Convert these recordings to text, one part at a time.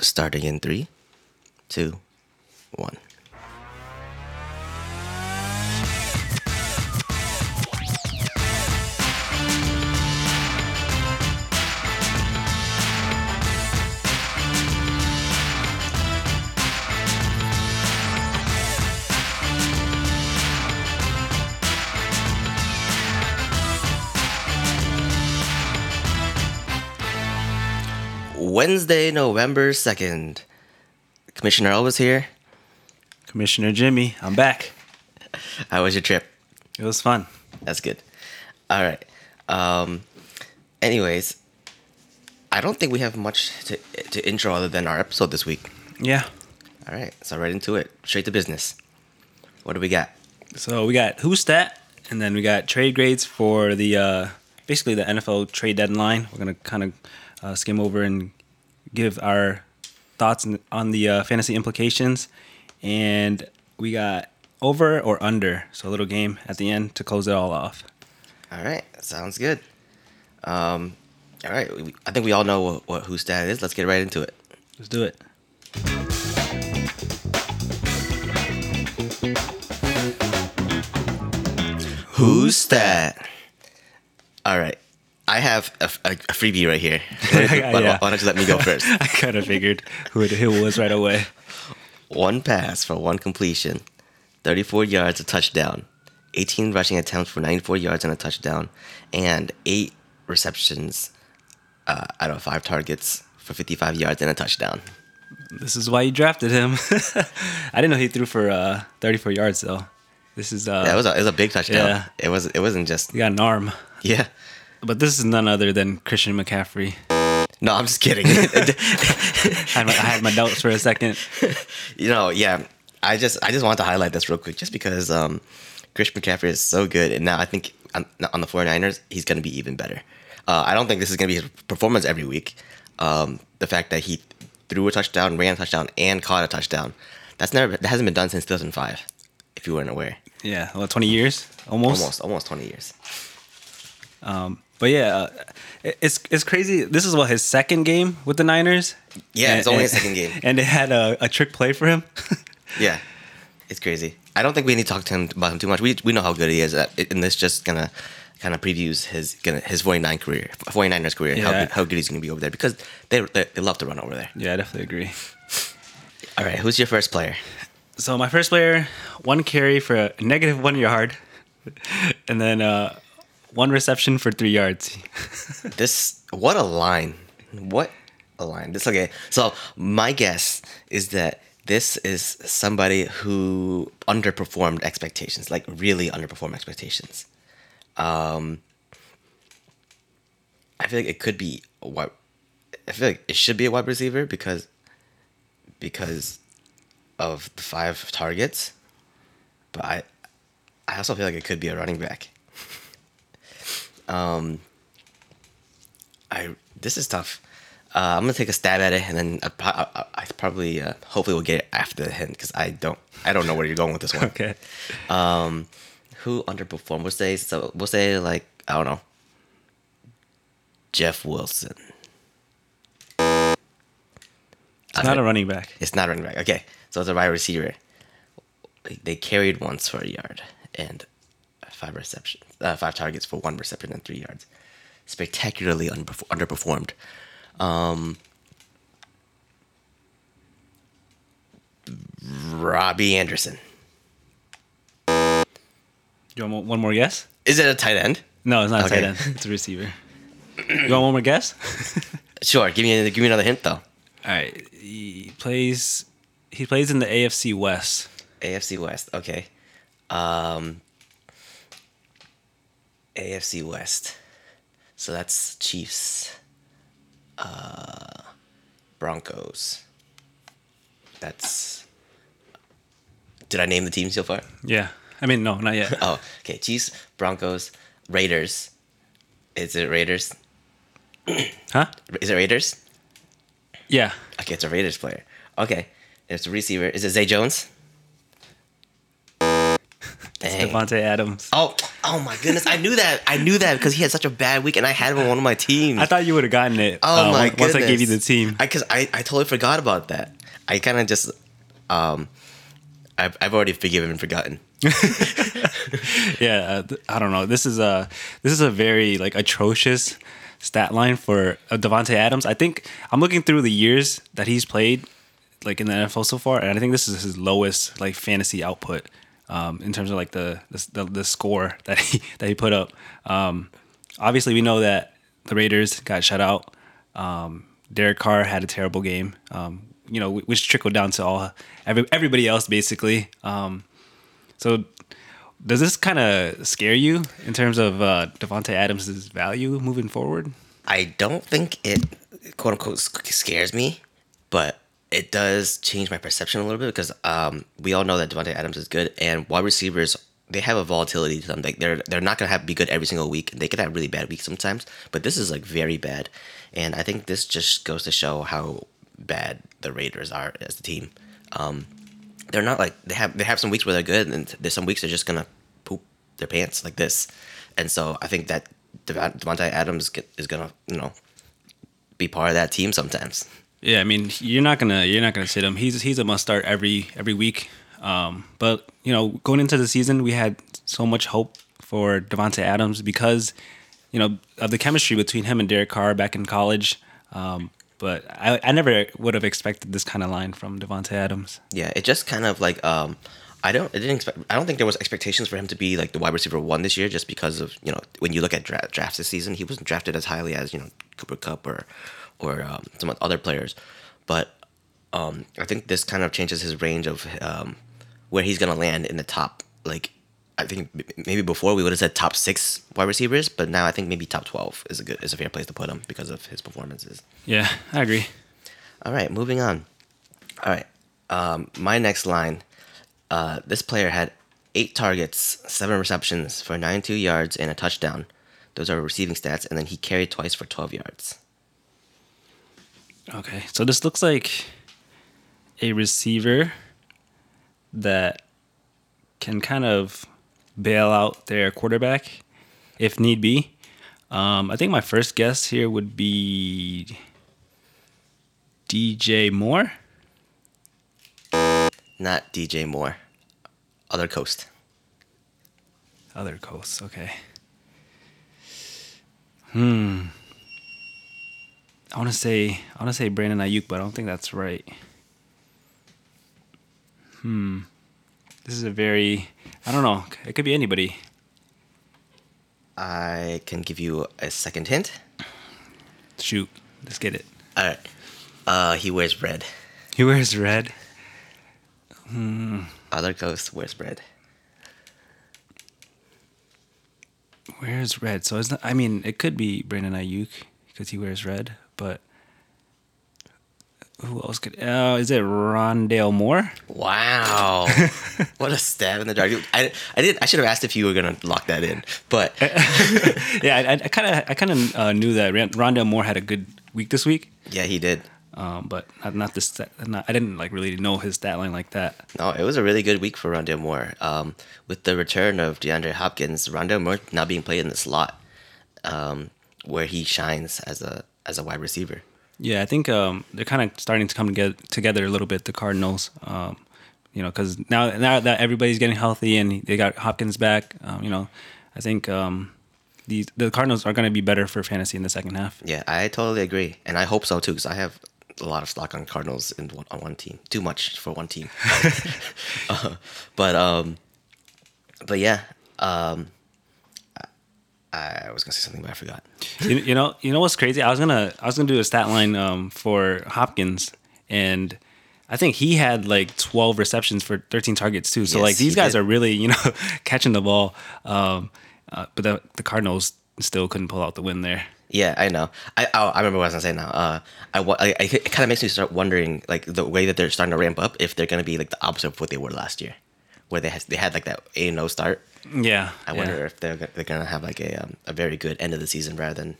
starting in three, two, one. Wednesday, November 2nd. Commissioner Elvis here. Commissioner Jimmy, I'm back. How was your trip? It was fun. That's good. All right. Um, anyways, I don't think we have much to, to intro other than our episode this week. Yeah. All right. So, right into it. Straight to business. What do we got? So we got Who's That, and then we got trade grades for the uh, basically the NFL trade deadline. We're gonna kind of uh, skim over and give our thoughts on- the uh, fantasy implications, and we got over or under. So a little game at the end to close it all off. All right. Sounds good. Um, all right. I think we all know what, what Who's That is. Let's get right into it. Let's do it. Who's that? All right. I have a, a, a freebie right here. Why- yeah. Why don't you let me go first? I kind of figured who it, who it was right away. one pass for one completion, 34 yards, a touchdown, 18 rushing attempts for 94 yards and a touchdown, and eight receptions uh, out of five targets for 55 yards and a touchdown. This is why you drafted him. I didn't know he threw for uh, 34 yards though. This is uh, Yeah, it was a, it was a big touchdown. Yeah. It was it wasn't just he got an arm. yeah. But this is none other than Christian McCaffrey. No, I'm just kidding. I had my, I had my doubts for a second. you know, yeah. I just I just want to highlight this real quick, just because um, Christian McCaffrey is so good, and now I think on, on the 49ers he's going to be even better. Uh, I don't think this is going to be his performance every week. Um, the fact that he threw a touchdown, ran a touchdown, and caught a touchdown that's never that hasn't been done since 2005. If you weren't aware, Yeah, well, 20 years almost. almost almost 20 years. But yeah, uh, it's it's crazy. This is what his second game with the Niners. Yeah, it's only and- his second game. and they had a, a trick play for him. Yeah, it's crazy. I don't think we need to talk to him about him too much. We we know how good he is, uh, and this just gonna kind of previews his gonna his 49 career, 49ers career, and how Yeah. good, how good he's gonna be over there because they, they they love to run over there. yeah, I definitely agree. All right, who's your first player? So my first player, one carry for a negative one yard, and then uh, one reception for three yards. This what a line! What a line! This okay. So my guess is that this is somebody who underperformed expectations, like really underperformed expectations. Um, I feel like it could be a wide. I feel like it should be a wide receiver because because of the five targets, but I I also feel like it could be a running back. Um, I this is tough. Uh, I'm gonna take a stab at it, and then I, I, I probably uh, hopefully we'll get it after the hint because I don't I don't know where you're going with this one. okay. Um, who underperformed? We'll say so. We'll say like I don't know. Jeff Wilson. It's not a running back. It's not a running back. Okay, so it's a wide receiver. They carried once for a yard and five receptions, uh, five targets for one reception and three yards. Spectacularly underperf- underperformed. Um, Robbie Anderson. You want one more guess? Is it a tight end? No, it's not a tight end. It's a receiver. you want one more guess? Sure. Give me give me another hint though. All right. He plays. He plays in the AFC West. AFC West. Okay. Um, AFC West. So that's Chiefs. Uh, Broncos. That's. Did I name the team so far? Yeah. I mean, no, not yet. Oh, okay. Chiefs, Broncos, Raiders. Is it Raiders? Huh? Is it Raiders? Yeah. Okay, it's a Raiders player. Okay, it's a receiver. Is it Zay Jones? Dang. Davante Adams. Oh, Oh my goodness, I knew that. I knew that because he had such a bad week, and I had him on one of my teams. I thought you would have gotten it. Oh uh, my once- Once I gave you the team. I because I, I totally forgot about that. I kind of just um, I've I've already forgiven and forgotten. yeah, uh, I don't know. This is a this is a very like atrocious stat line for uh, Davante Adams. I think I'm looking through the years that he's played like in the NFL so far, and I think this is his lowest like fantasy output um, in terms of like the the, the score that he that he put up. Um, obviously, we know that the Raiders got shut out. Um, Derek Carr had a terrible game. Um, you know, which trickled down to all every, everybody else basically. Um, so does this kind of scare you in terms of uh, Davante Adams' value moving forward? I don't think it quote unquote scares me, but it does change my perception a little bit because um, we all know that Davante Adams is good, and wide receivers they have a volatility to them. Like they're they're not gonna have be good every single week. They could have really bad weeks sometimes, but this is like very bad, and I think this just goes to show how bad the Raiders are as a team. Um, they're not like they have they have some weeks where they're good, and there's some weeks they're just gonna poop their pants like this, and so I think that Devon- Davante Adams is gonna you know be part of that team sometimes. Yeah, I mean, you're not gonna you're not gonna sit him. He's he's a must start every every week. Um, but you know, going into the season, we had so much hope for Davante Adams because you know of the chemistry between him and Derek Carr back in college. Um, but I, I never would have expected this kind of line from Davante Adams. Yeah, it just kind of like um, I don't I didn't expect I don't think there was expectations for him to be like the wide receiver one this year just because of you know when you look at dra- drafts this season he wasn't drafted as highly as you know Cooper Kupp or or um, some other players, but um, I think this kind of changes his range of um, where he's gonna land in the top like. I think maybe before we would have said top six wide receivers, but now I think maybe top twelve is a good is a fair place to put him because of his performances. Yeah, I agree. All right, moving on. All right, um, my next line. Uh, this player had eight targets, seven receptions for 92 yards and a touchdown. Those are receiving stats, and then he carried twice for 12 yards. Okay, so this looks like a receiver that can kind of bail out their quarterback if need be. Um, I think my first guess here would be DJ Moore. Not DJ Moore. Other coast. Other coast, okay. Hmm. I want to say I want to say Brandon Aiyuk, but I don't think that's right. Hmm. This is a very I don't know. It could be anybody. I can give you a second hint. Shoot, let's get it. All right. Uh, he wears red. He wears red. Hmm. Other coast wears red. Wears red. So it's not. I mean, it could be Brandon Aiyuk because he wears red. But who else could? Oh, is it Rondale Moore? Wow. what a stab in the dark. I, I did I should have asked if you were gonna lock that in, but yeah, I kind of I kind of uh, knew that Ron- Rondale Moore had a good week this week, yeah, he did. um, but not, not this. Not, I didn't like really know his stat line like that. No, it was a really good week for Rondale Moore. Um, with the return of DeAndre Hopkins, Rondale Moore now being played in the slot, um, where he shines as a as a wide receiver. Yeah, I think um, they're kind of starting to come together, together a little bit. The Cardinals, um, you know, because now now that everybody's getting healthy and they got Hopkins back, um, you know, I think um, these the Cardinals are going to be better for fantasy in the second half. Yeah, I totally agree, and I hope so too, because I have a lot of stock on Cardinals in one, on one team. Too much for one team. Uh, but um, but yeah, um, I, was gonna say something, but I forgot. you, you know, you know what's crazy? I was gonna I was gonna do a stat line um, for Hopkins, and I think he had like 12 receptions for 13 targets too. So Yes, like these guys did. are really you know catching the ball, um, uh, but the, the Cardinals still couldn't pull out the win there. Yeah, I know. I oh, I remember what I was gonna say now. Uh, I, I, I it kind of makes me start wondering like the way that they're starting to ramp up if they're gonna be like the opposite of what they were last year, where they had they had like that A and O start. Yeah, I yeah. wonder if they're they're gonna have like a um, a very good end of the season rather than,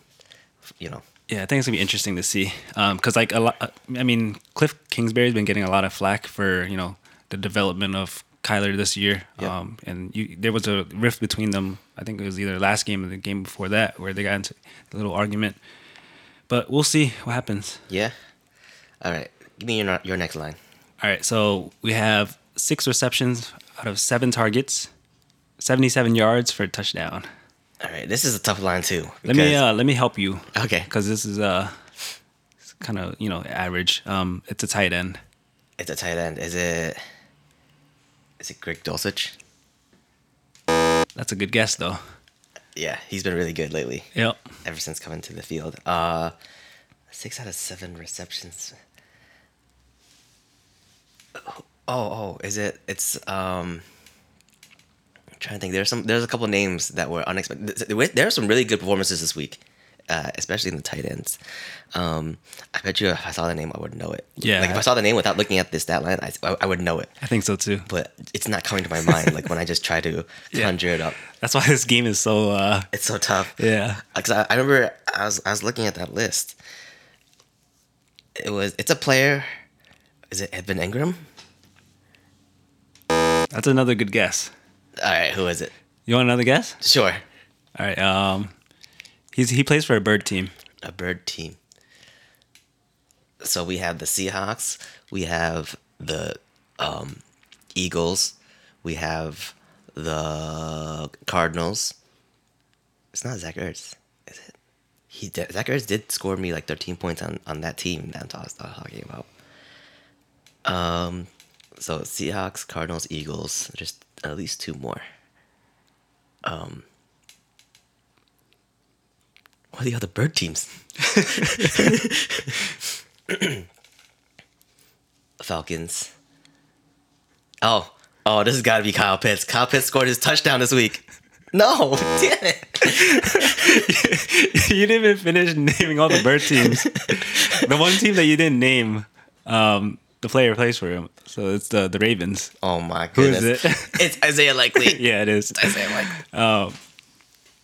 you know. Yeah, I think it's gonna be interesting to see because like a lot. I mean, Cliff Kingsbury's been getting a lot of flack for you know the development of Kyler this year. Yep. Um, and you, there was a rift between them. I think it was either last game or the game before that where they got into a little argument. But we'll see what happens. Yeah. All right. Give me your your next line. All right, so we have six receptions out of seven targets, 77 yards for a touchdown. All right. This is a tough line too. Let me uh, let me help you okay. because this is uh kind of you know average. Um, it's a tight end. It's a tight end. Is it? Is it Greg Dulcich? That's a good guess though. Yeah, he's been really good lately. Yep. Ever since coming to the field. Uh, six out of seven receptions. Oh, oh, is it? It's um. I'm trying to think. There's some. There's a couple names that were unexpected. There are some really good performances this week, uh, especially in the tight ends. Um, I bet you if I saw the name, I would know it. Yeah. Like if I saw the name without looking at this stat line, I, I would know it. I think so too. But it's not coming to my mind. like when I just try to Yeah. conjure it up, That's why this game is so uh it's so tough. yeah. Because I, I remember I was I was looking at that list. It was it's a player. Is it Evan Engram? That's another good guess. All right, who is it? You want another guess? Sure, All right. Um, he's he plays for a bird team. a bird team. So we have the Seahawks. We have the um, Eagles. We have the Cardinals. It's not Zach Ertz, is it? He did, Zach Ertz did score me like 13 points on, on that team that I was talking about. Um, so Seahawks, Cardinals, Eagles. Just at least two more. Um, what are the other bird teams? Falcons. Oh, oh, this has got to be Kyle Pitts. Kyle Pitts scored his touchdown this week. No, damn it. you didn't even finish naming all the bird teams. the one team that you didn't name, um, the player plays for him. So it's the the Ravens. Oh my goodness! Who is it? it's Isaiah Likely. yeah, it is. Isaiah Likely. Um,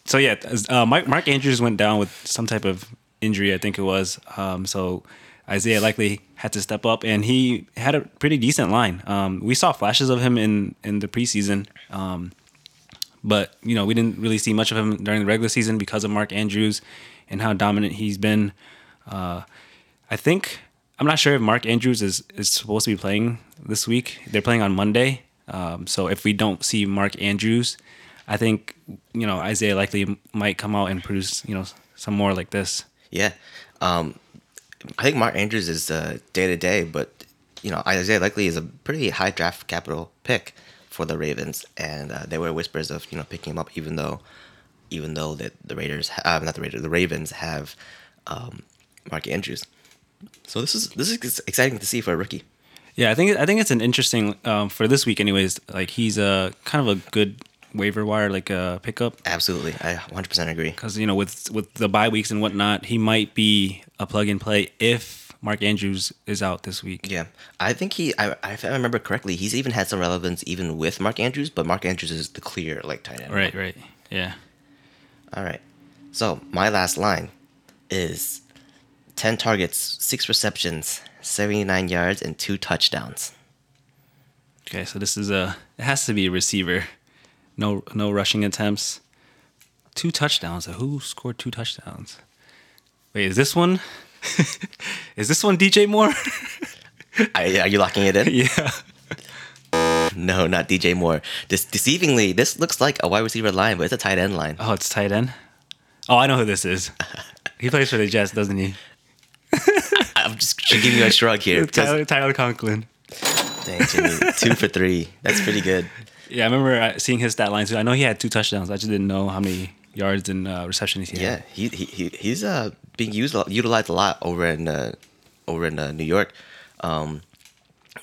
so yeah, uh, Mark, Mark Andrews went down with some type of injury, I think it was. Um, so Isaiah Likely had to step up, and he had a pretty decent line. Um, we saw flashes of him in in the preseason, um, but you know we didn't really see much of him during the regular season because of Mark Andrews and how dominant he's been. Uh, I think I'm not sure if Mark Andrews is is supposed to be playing this week. They're playing on Monday, um, so if we don't see Mark Andrews, I think you know Isaiah Likely might come out and produce you know some more like this. Yeah. Um, I think Mark Andrews is day to day, but you know Isaiah Likely is a pretty high draft capital pick for the Ravens, and uh, there were whispers of you know picking him up, even though, even though that the Raiders, uh, not the Raiders, the Ravens have um, Mark Andrews. So this is this is exciting to see for a rookie. Yeah, I think I think it's an interesting um, for this week, anyways. Like he's a kind of a good waiver wire like a pickup Absolutely, I 100% agree. because you know with with the bye weeks and whatnot, he might be a plug and play if Mark Andrews is out this week. Yeah, I think he. I, if I remember correctly, he's even had some relevance even with Mark Andrews, but Mark Andrews is the clear like tight end. Right, right, yeah. All right. So my last line is ten targets, six receptions, seventy nine yards, and two touchdowns. Okay, so this is a it has to be a receiver. No no rushing attempts. Two touchdowns. Who scored two touchdowns? Wait, is this one? is this one DJ Moore? I, are you locking it in? yeah. No, not DJ Moore. This deceivingly, this looks like a wide receiver line, but it's a tight end line. Oh, it's tight end. Oh, I know who this is. He plays for the Jets, doesn't he? I'm just giving you a shrug here. Tyler, Tyler Conklin. Dang, Jimmy, two for three. That's pretty good. Yeah, I remember uh, seeing his stat line too. I know he had two touchdowns. I just didn't know how many yards and uh, receptions he had. Yeah, he, he, he he's uh being used utilized a lot over in uh, over in uh, New York. Um,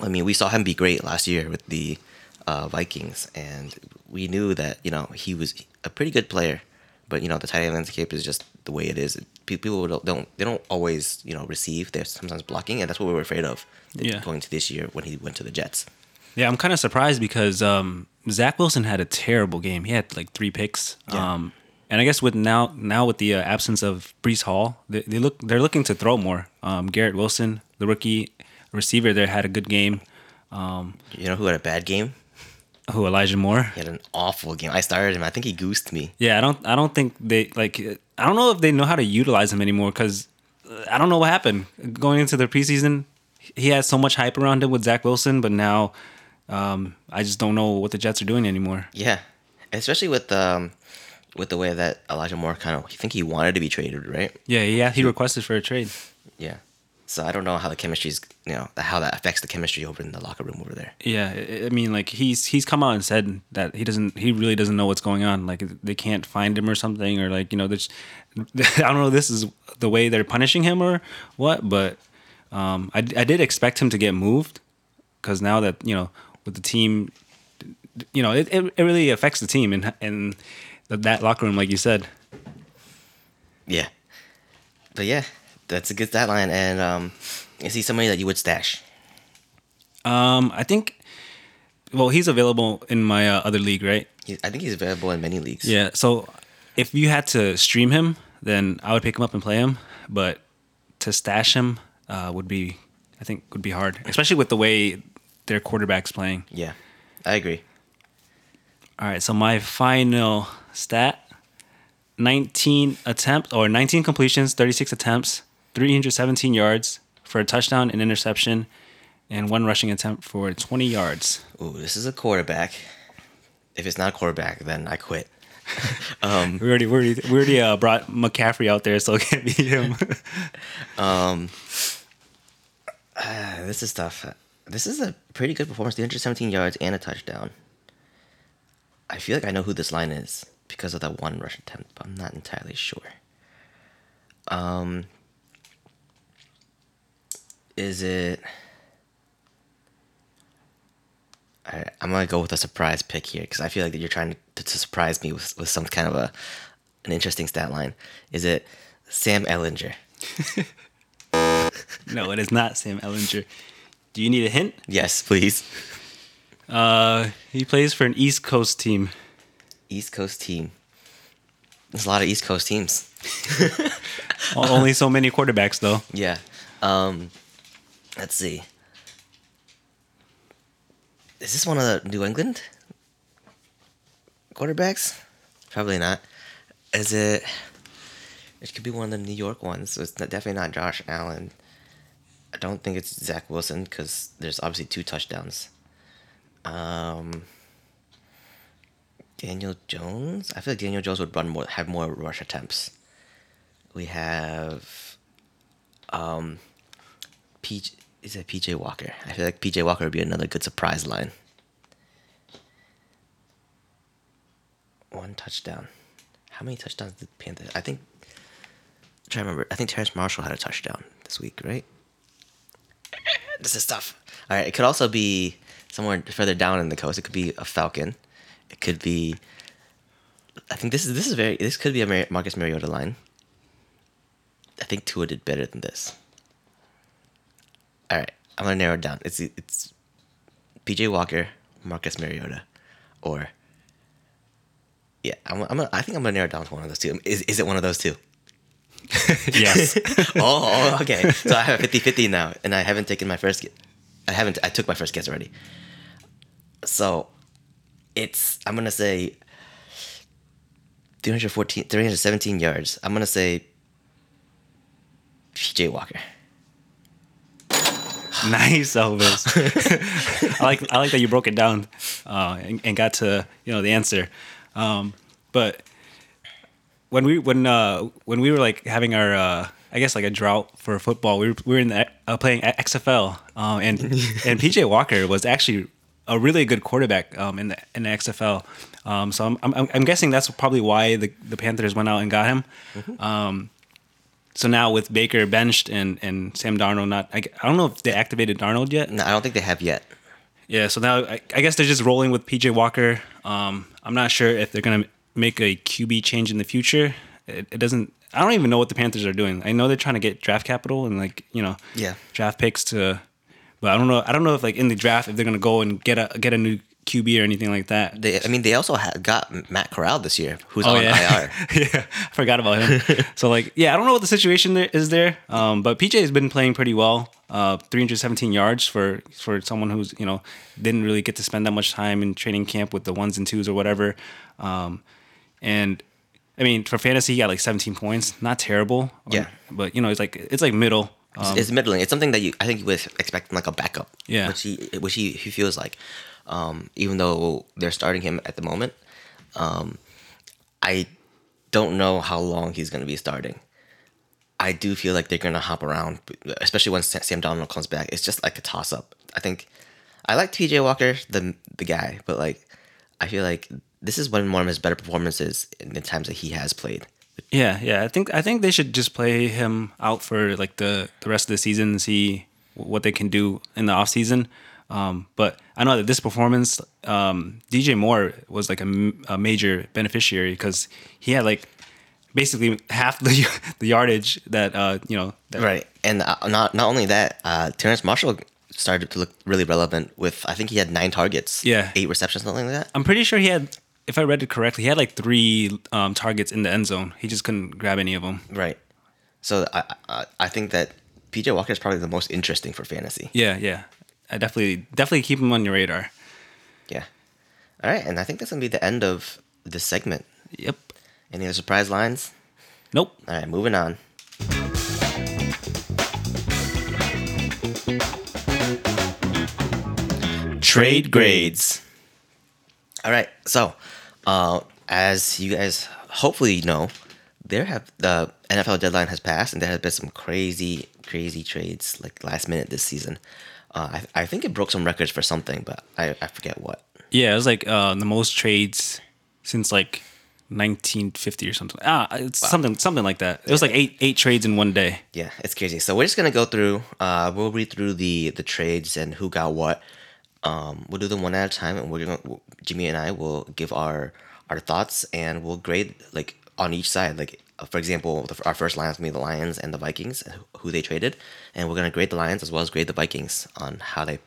I mean, we saw him be great last year with the uh, Vikings, and we knew that you know he was a pretty good player. But you know, the tight end landscape is just the way it is. People don't, don't they don't always you know receive. They're sometimes blocking, and that's what we were afraid of Yeah. going to this year when he went to the Jets. Yeah, I'm kind of surprised because um, Zach Wilson had a terrible game. He had like three picks. Yeah. Um, and I guess with now now with the uh, absence of Breece Hall, they, they look they're looking to throw more. Um, Garrett Wilson, the rookie receiver there, had a good game. Um, You know who had a bad game? Who Elijah Moore? He had an awful game. I started him. I think he goosed me. Yeah, I don't. I don't think they like. I don't know if they know how to utilize him anymore because I don't know what happened going into the preseason. He had so much hype around him with Zach Wilson, but now um, I just don't know what the Jets are doing anymore. Yeah, especially with um, with the way that Elijah Moore kind of. I think he wanted to be traded, right? Yeah, yeah. He requested for a trade. Yeah. So I don't know how the chemistry's, you know, how that affects the chemistry over in the locker room over there. Yeah, I mean, like he's he's come out and said that he doesn't, he really doesn't know what's going on. Like they can't find him or something, or like you know, there's, I don't know, this is the way they're punishing him or what, but um, I I did expect him to get moved because now that you know with the team, you know, it, it, it really affects the team and and that locker room, like you said. Yeah. But yeah, that's a good stat line. And um, is he somebody that you would stash? Um, I think. Well, he's available in my uh, other league, right? He, I think he's available in many leagues. Yeah. So if you had to stream him, then I would pick him up and play him. But to stash him uh, would be, I think, would be hard, especially with the way their quarterback's playing. Yeah, I agree. All right. So my final stat: 19 attempts or 19 completions, 36 attempts, 317 yards for a touchdown, an interception, and one rushing attempt for 20 yards. Ooh, this is a quarterback. If it's not a quarterback, then I quit. um, We already we already, we already uh, brought McCaffrey out there, so it can't be him. um, uh, this is tough. This is a pretty good performance 317 yards and a touchdown. I feel like I know who this line is because of that one rush attempt, but I'm not entirely sure. Um, is it? I, I'm gonna go with a surprise pick here because I feel like that you're trying to, to surprise me with, with some kind of a an interesting stat line. Is it Sam Ehlinger? no, it is not Sam Ehlinger. Do you need a hint? Yes, please. Uh, he plays for an East Coast team. East Coast team. There's a lot of East Coast teams. Only so many quarterbacks, though. Yeah. Um, let's see. Is this one of the New England quarterbacks? Probably not. Is it? It could be one of the New York ones. So it's definitely not Josh Allen. I don't think it's Zach Wilson because there's obviously two touchdowns. Um, Daniel Jones. I feel like Daniel Jones would run more, have more rush attempts. We have, um. Is it PJ Walker? I feel like PJ Walker would be another good surprise line. One touchdown. How many touchdowns did Panthers? I think. Trying to remember. I think Terrace Marshall had a touchdown this week, right? This is tough. All right, it could also be somewhere further down in the coast. It could be a Falcon. It could be. I think this is this is very. This could be a Mar- Marcus Mariota line. I think Tua did better than this. All right, I'm gonna narrow it down. It's it's PJ Walker, Marcus Mariota, or yeah, I'm, I'm gonna, I think I'm gonna narrow it down to one of those two. Is is it one of those two? yes. oh, oh, okay. So I have a 50-50 now, and I haven't taken my first. gu- I haven't. I took my first guess already. So, it's. I'm gonna say. 314, 317 yards. I'm gonna say. PJ Walker. nice, Elvis. I like I like that you broke it down uh, and, and got to you know the answer. Um, but when we when uh, when we were like having our uh, I guess like a drought for football, we were, we were in the, uh, playing XFL, um, and and PJ Walker was actually a really good quarterback um, in the in the XFL. Um, so I'm, I'm I'm guessing that's probably why the the Panthers went out and got him. Um, so now with Baker benched and, and Sam Darnold not, I, I don't know if they activated Darnold yet. No, I don't think they have yet. Yeah, so now I, I guess they're just rolling with PJ Walker. Um, I'm not sure if they're gonna make a QB change in the future. It, it doesn't. I don't even know what the Panthers are doing. I know they're trying to get draft capital and like you know Yeah. draft picks to, but I don't know. I don't know if like in the draft if they're gonna go and get a get a new QB or anything like that. They, I mean, they also had, got Matt Corral this year, who's Oh on yeah, IR. yeah. I forgot about him. so like, yeah, I don't know what the situation there is there, um, but PJ has been playing pretty well. Uh, 317 yards for for someone who's you know didn't really get to spend that much time in training camp with the ones and twos or whatever. Um, and I mean, for fantasy, he got like 17 points. Not terrible. Yeah. but you know, it's like it's like middle. Um, it's middling. It's something that you I think you would expect like a backup. Yeah. Which he which he, he feels like. Um, even though they're starting him at the moment, um, I don't know how long he's gonna be starting. I do feel like they're gonna hop around, especially when Sam Darnold comes back. It's just like a toss up. I think I like T.J. Walker, the the guy, but like I feel like this is one of his better performances in the times that he has played. Yeah, yeah. I think I think they should just play him out for like the the rest of the season and see what they can do in the off season. Um, but I know that this performance, um, DJ Moore was like a, m- a major beneficiary because he had like basically half the the yardage that uh, you know. That, Right, and uh, not not only that, uh, Terrace Marshall started to look really relevant with I think he had nine targets, Yeah. eight receptions, something like that. I'm pretty sure he had, if I read it correctly, he had like three um, targets in the end zone. He just couldn't grab any of them. Right, so I I, I think that PJ Walker is probably the most interesting for fantasy. Yeah, yeah. I definitely definitely keep him on your radar. Yeah. All right, and I think that's gonna be the end of this segment. Yep. Any other surprise lines? Nope. All right, moving on. Trade grades. All right, so uh, as you guys hopefully know, there have the NFL deadline has passed, and there have been some crazy, crazy trades like last minute this season. Uh, I, I think it broke some records for something, but I, I forget what. Yeah, it was like uh, the most trades since like 1950 or something. Ah, it's something something like that. It was like eight eight trades in one day. Yeah, it's crazy. So we're just gonna go through. Uh, we'll read through the the trades and who got what. Um, we'll do them one at a time, and we're gonna Jimmy and I will give our our thoughts, and we'll grade like on each side. Like for example, the, our first line is be the Lions and the Vikings, who they traded, and we're gonna grade the Lions as well as grade the Vikings on how they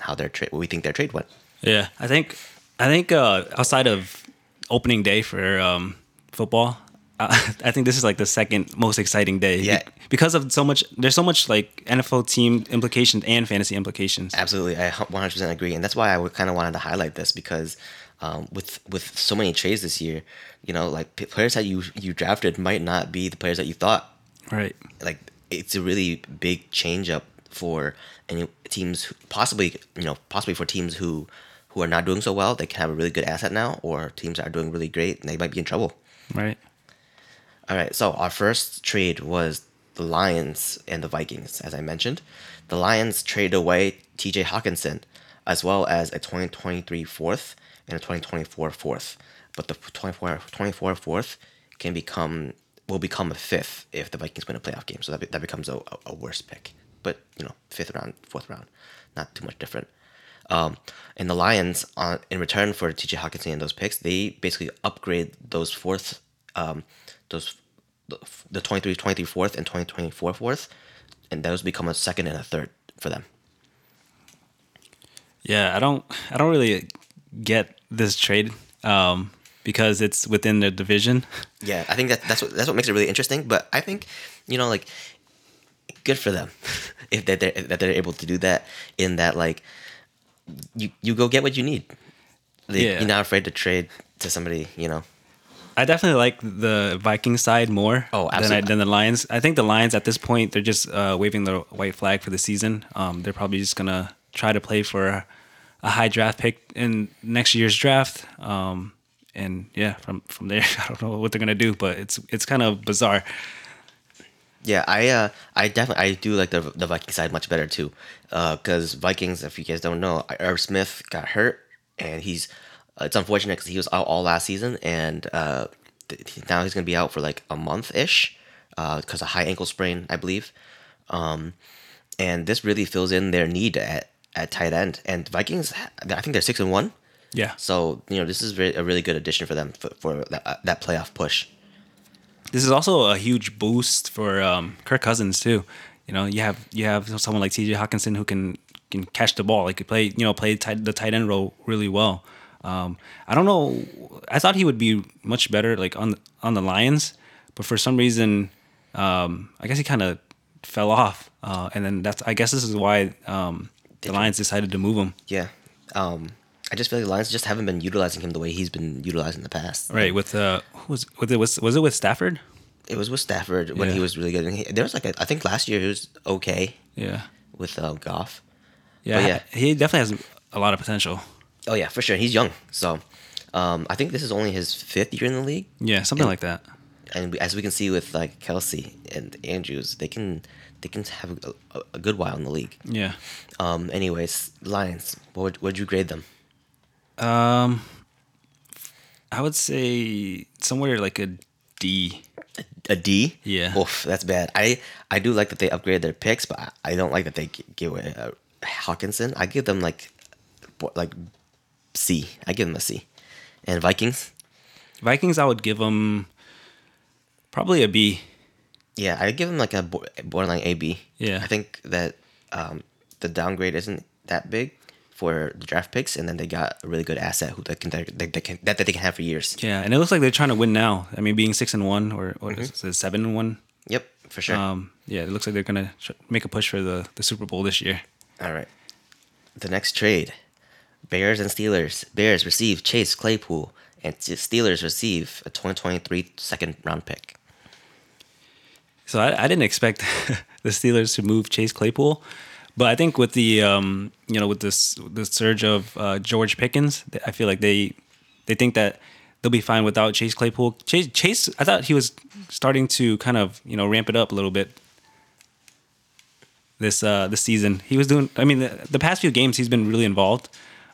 how their trade what we think their trade went. Yeah, I think I think uh, outside of opening day for um, football, uh, I think this is like the second most exciting day. Yeah. Be- because of so much. There's so much like NFL team implications and fantasy implications. Absolutely, I 100% agree, and that's why I kind of wanted to highlight this because um, with with so many trades this year, you know, like p- players that you you drafted might not be the players that you thought. Right. Like it's a really big change up for any teams, who- possibly you know, possibly for teams who who are not doing so well. They can have a really good asset now, or teams that are doing really great and they might be in trouble. Right. All right, so our first trade was the Lions and the Vikings, as I mentioned. The Lions traded away TJ Hockenson, as well as a 2023 fourth and a 2024 fourth. But the 24, 24 fourth can become will become a fifth if the Vikings win a playoff game. So that, be- that becomes a, a, worse pick. But, you know, fifth round, fourth round, not too much different. Um, and the Lions, on in return for TJ Hockenson and those picks, they basically upgrade those fourth, um, those the, the 23, 23 fourth and 2024 fourth, and those become a second and a third for them. Yeah, I don't I don't really get this trade um, because it's within the division. Yeah, I think that that's what that's what makes it really interesting. But I think, you know, like, good for them if that they're, that they're able to do that. In that, like, you you go get what you need. Like, Yeah. You're not afraid to trade to somebody. You know. I definitely like the Viking side more Oh, than, I, than the Lions. I think the Lions at this point they're just uh, waving the white flag for the season. Um, they're probably just gonna try to play for a, high draft pick in next year's draft. Um, and yeah, from from there, I don't know what they're gonna do, but it's it's kind of bizarre. Yeah, I uh, I definitely I do like the the Viking side much better too, because Vikings, if you guys don't know, Irv Smith got hurt, and he's uh, it's unfortunate because he was out all last season, and uh, th- now he's gonna be out for like a month ish, because a high ankle sprain, I believe, um, and this really fills in their need at at tight end, and Vikings, I think they're six and one, Yeah. so you know this is a really good addition for them for, for that, uh, that playoff push. This is also a huge boost for um, Kirk Cousins too. You know, you have you have someone like T.J. Hockenson who can can catch the ball. Like play, you know, play tight, the tight end role really well. Um, I don't know. I thought he would be much better like on on the Lions, but for some reason, um, I guess he kind of fell off. Uh, and then that's I guess this is why um, the Lions decided to move him. Yeah. Um, I just feel like the Lions just haven't been utilizing him the way he's been utilized in the past. Right with uh, who was was it was was it with Stafford? It was with Stafford when he was really good. And he, there was like a, I think last year he was okay Yeah, with uh, Goff. yeah, yeah. He definitely has a lot of potential. Oh yeah, for sure. He's young, so um, I think this is only his fifth year in the league. Yeah, something like that. and we, as we can see with like Kelce and Andrews, they can they can have a, a, good while in the league. Yeah. Um, anyways, Lions, what would, would you grade them? Um, I would say somewhere like a D. A D. Yeah. Oof, that's bad. I I do like that they upgraded their picks, but I, I don't like that they give away uh, Hockenson. I give them like like C. I give them a C. And Vikings, Vikings, I would give them probably a B. yeah, I give them like a borderline A B. Yeah. I think that um, the downgrade isn't that big for the draft picks, and then they got a really good asset who they can they, they can that, that they can have for years. Yeah, and it looks like they're trying to win now. I mean, being six and one or or is it seven and one. Yep, for sure. Um, yeah, it looks like they're gonna tr- make a push for the the Super Bowl this year. All right. The next trade Bears and Steelers. Bears receive Chase Claypool, and Steelers receive a 2023 second round pick. So I, I didn't expect the Steelers to move Chase Claypool, but I think with the um, you know with this the surge of uh, George Pickens, I feel like they they think that they'll be fine without Chase Claypool. Chase, Chase I thought he was starting to kind of you know ramp it up a little bit this uh this season. He was doing. I mean, the, the past few games he's been really involved,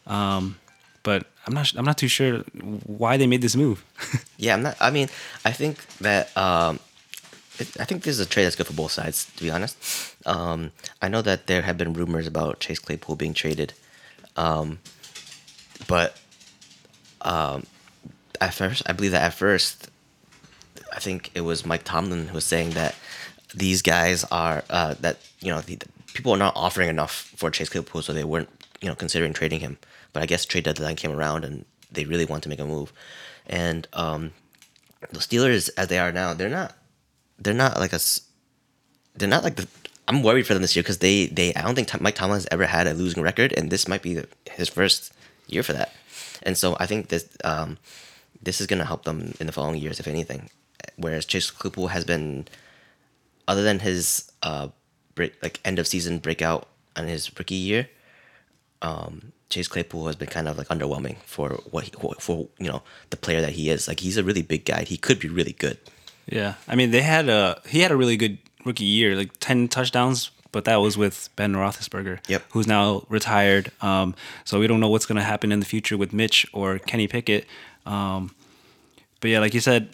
um, but I'm not I'm not too sure why they made this move. Yeah, I'm not. I mean, I think that um, I think this is a trade that's good for both sides. To be honest, um, I know that there have been rumors about Chase Claypool being traded, um, but um, at first, I believe that at first, I think it was Mike Tomlin who was saying that these guys are uh, that you know the, people are not offering enough for Chase Claypool, so they weren't you know considering trading him. But I guess trade deadline came around and they really want to make a move, and um, the Steelers as they are now, they're not they're not like a they're not like the. I'm worried for them this year because they they I don't think Mike Tomlin has ever had a losing record, and this might be the, his first year for that. And so I think this um, this is gonna help them in the following years, if anything. Whereas Chase Claypool has been, other than his uh break like end of season breakout on his rookie year, um, Chase Claypool has been kind of like underwhelming for what he, for you know the player that he is. Like he's a really big guy. He could be really good. Yeah, I mean they had a he had a really good rookie year, like ten touchdowns, but that was with Ben Roethlisberger, Yep. who's now retired. Um, so we don't know what's going to happen in the future with Mitch or Kenny Pickett. Um, but yeah, like you said,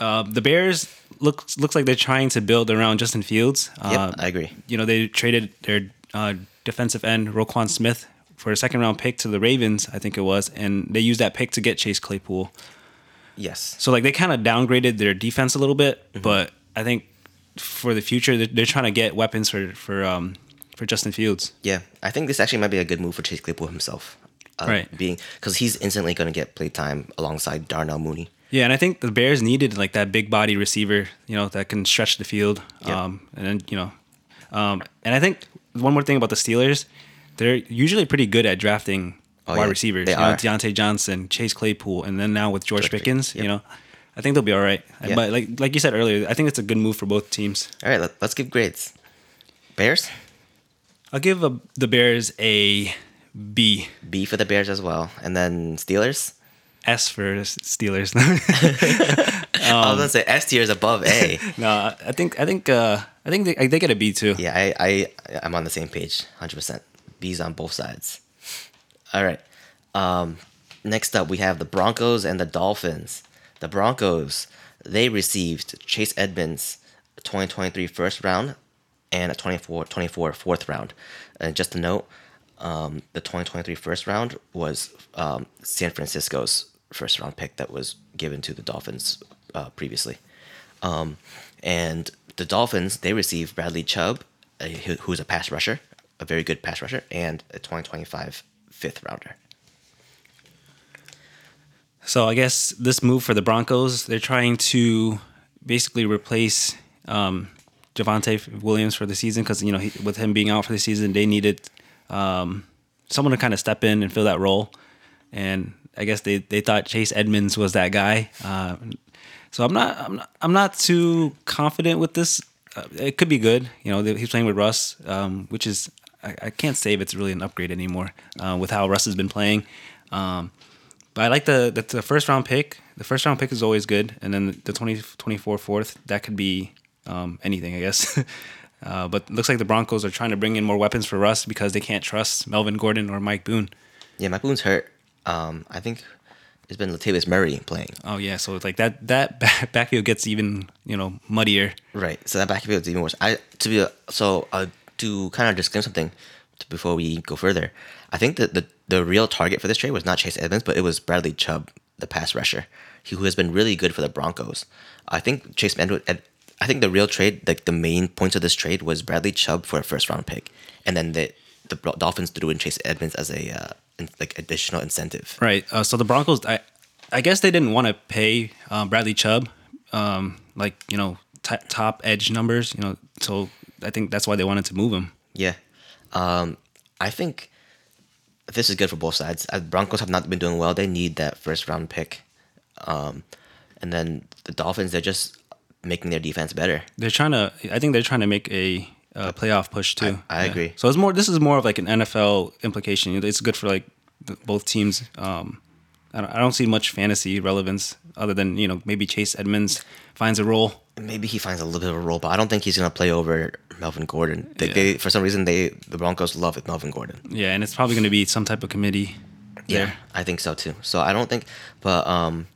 uh, the Bears looks looks like they're trying to build around Justin Fields. Yep, Uh, I agree. You know, they traded their uh, defensive end Roquan Smith for a second round pick to the Ravens, I think it was, and they used that pick to get Chase Claypool. Yes. So like they kind of downgraded their defense a little bit, Mm-hmm. but I think for the future they're, they're trying to get weapons for for um for Justin Fields. Yeah, I think this actually might be a good move for Chase Claypool himself. Uh, Right. Being because he's instantly going to get play time alongside Darnell Mooney. Yeah, and I think the Bears needed like that big body receiver, you know, that can stretch the field. Yep. Um, and then you know, um, and I think one more thing about the Steelers, they're usually pretty good at drafting Oh, wide yeah, receivers. they you know. Diontae Johnson, Chase Claypool, and then now with George, George Pickens, yep. you know, I think they'll be all right. Yeah. But like like you said earlier, I think it's a good move for both teams. All right, let, let's give grades. Bears, I'll give a, the Bears a B. B for the Bears as well, and then Steelers. S for Steelers. I was gonna say S tier is above A. no, I think I think uh, I think they, they get a B too. yeah, I, I I'm on the same page, hundred percent. B's on both sides. All right. Um, next up, we have the Broncos and the Dolphins. The Broncos they received Chase Edmonds, 2023 first round, and a 24 24 fourth round. And just a note, um, the 2023 first round was um, San Francisco's first round pick that was given to the Dolphins uh, previously. Um, and the Dolphins they received Bradley Chubb, who, who's a pass rusher, a very good pass rusher and a 2025 fifth rounder. So I guess this move for the Broncos, they're trying to basically replace um, Javonte Williams for the season because you know he, with him being out for the season, they needed um, someone to kind of step in and fill that role. And I guess they, they thought Chase Edmonds was that guy. Uh, so I'm not I'm not I'm not too confident with this. Uh, it could be good. You know, he's playing with Russ, um, which is I, I, can't say if it's really an upgrade anymore uh, with how Russ has been playing. Um, but I like the, the, the first round pick. The first round pick is always good, and then the 20, 24 fourth that could be um, anything, I guess. uh, but looks like the Broncos are trying to bring in more weapons for Russ because they can't trust Melvin Gordon or Mike Boone. Yeah, Mike Boone's hurt. Um, I think it's been Latavius Murray playing. Oh yeah, so it's like that that backfield gets even you know muddier. Right. So that backfield is even worse. I to be so uh, to kind of disclaim something before we go further. I think that the the real target for this trade was not Chase Edmonds, but it was Bradley Chubb, the pass rusher, who has been really good for the Broncos. I think Chase Edmonds. I think the real trade, like the main points of this trade, was Bradley Chubb for a first round pick, and then the the Dolphins threw in Chase Edmonds as a uh, like additional incentive. Right. Uh, so the Broncos, I, I guess they didn't want to pay um, Bradley Chubb, um, like you know, t- top edge numbers. You know, so I think that's why they wanted to move him. Yeah, um, I think this is good for both sides. As Broncos have not been doing well, they need that first round pick, um, and then the Dolphins they're just making their defense better. They're trying to. I think they're trying to make a uh, playoff push too. I, I yeah. agree. So it's more. This is more of like an NFL implication. It's good for like both teams. Um, I don't, I don't see much fantasy relevance other than you know maybe Chase Edmonds finds a role. Maybe he finds a little bit of a role, but I don't think he's gonna play over Melvin Gordon. They, yeah. they for some reason they the Broncos love it Melvin Gordon. Yeah, and it's probably gonna be some type of committee. There. Yeah, I think so too. So I don't think, but um,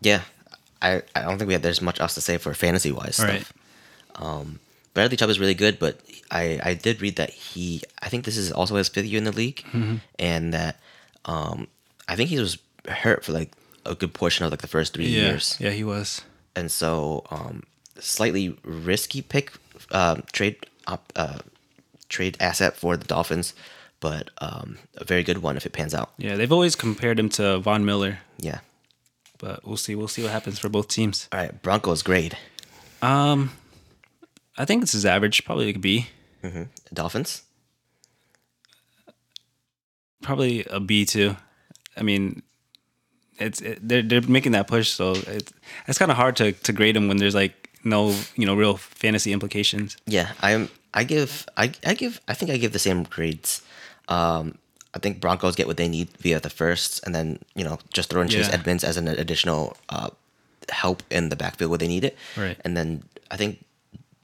yeah, I I don't think we have there's much else to say for fantasy wise stuff. Right. Um, Bradley Chubb is really good, but I, I did read that he I think this is also his fifth year in the league, mm-hmm. and that um, I think he was hurt for like a good portion of like the first three yeah. years. Yeah, he was. And so, um, slightly risky pick uh, trade op, uh, trade asset for the Dolphins, but um, a very good one if it pans out. Yeah, they've always compared him to Von Miller. Yeah, but we'll see. We'll see what happens for both teams. All right, Broncos grade. Um, I think this is average. Probably like a B. Mm-hmm. Dolphins. Probably a B too. I mean, it's it, they're they're making that push, so it's it's kind of hard to to grade them when there's like no you know real fantasy implications. Yeah, I'm. I give I I give I think I give the same grades. Um, I think Broncos get what they need via the first, and then you know just throw in Chase yeah. Edmonds as an additional uh, help in the backfield where they need it. Right. And then I think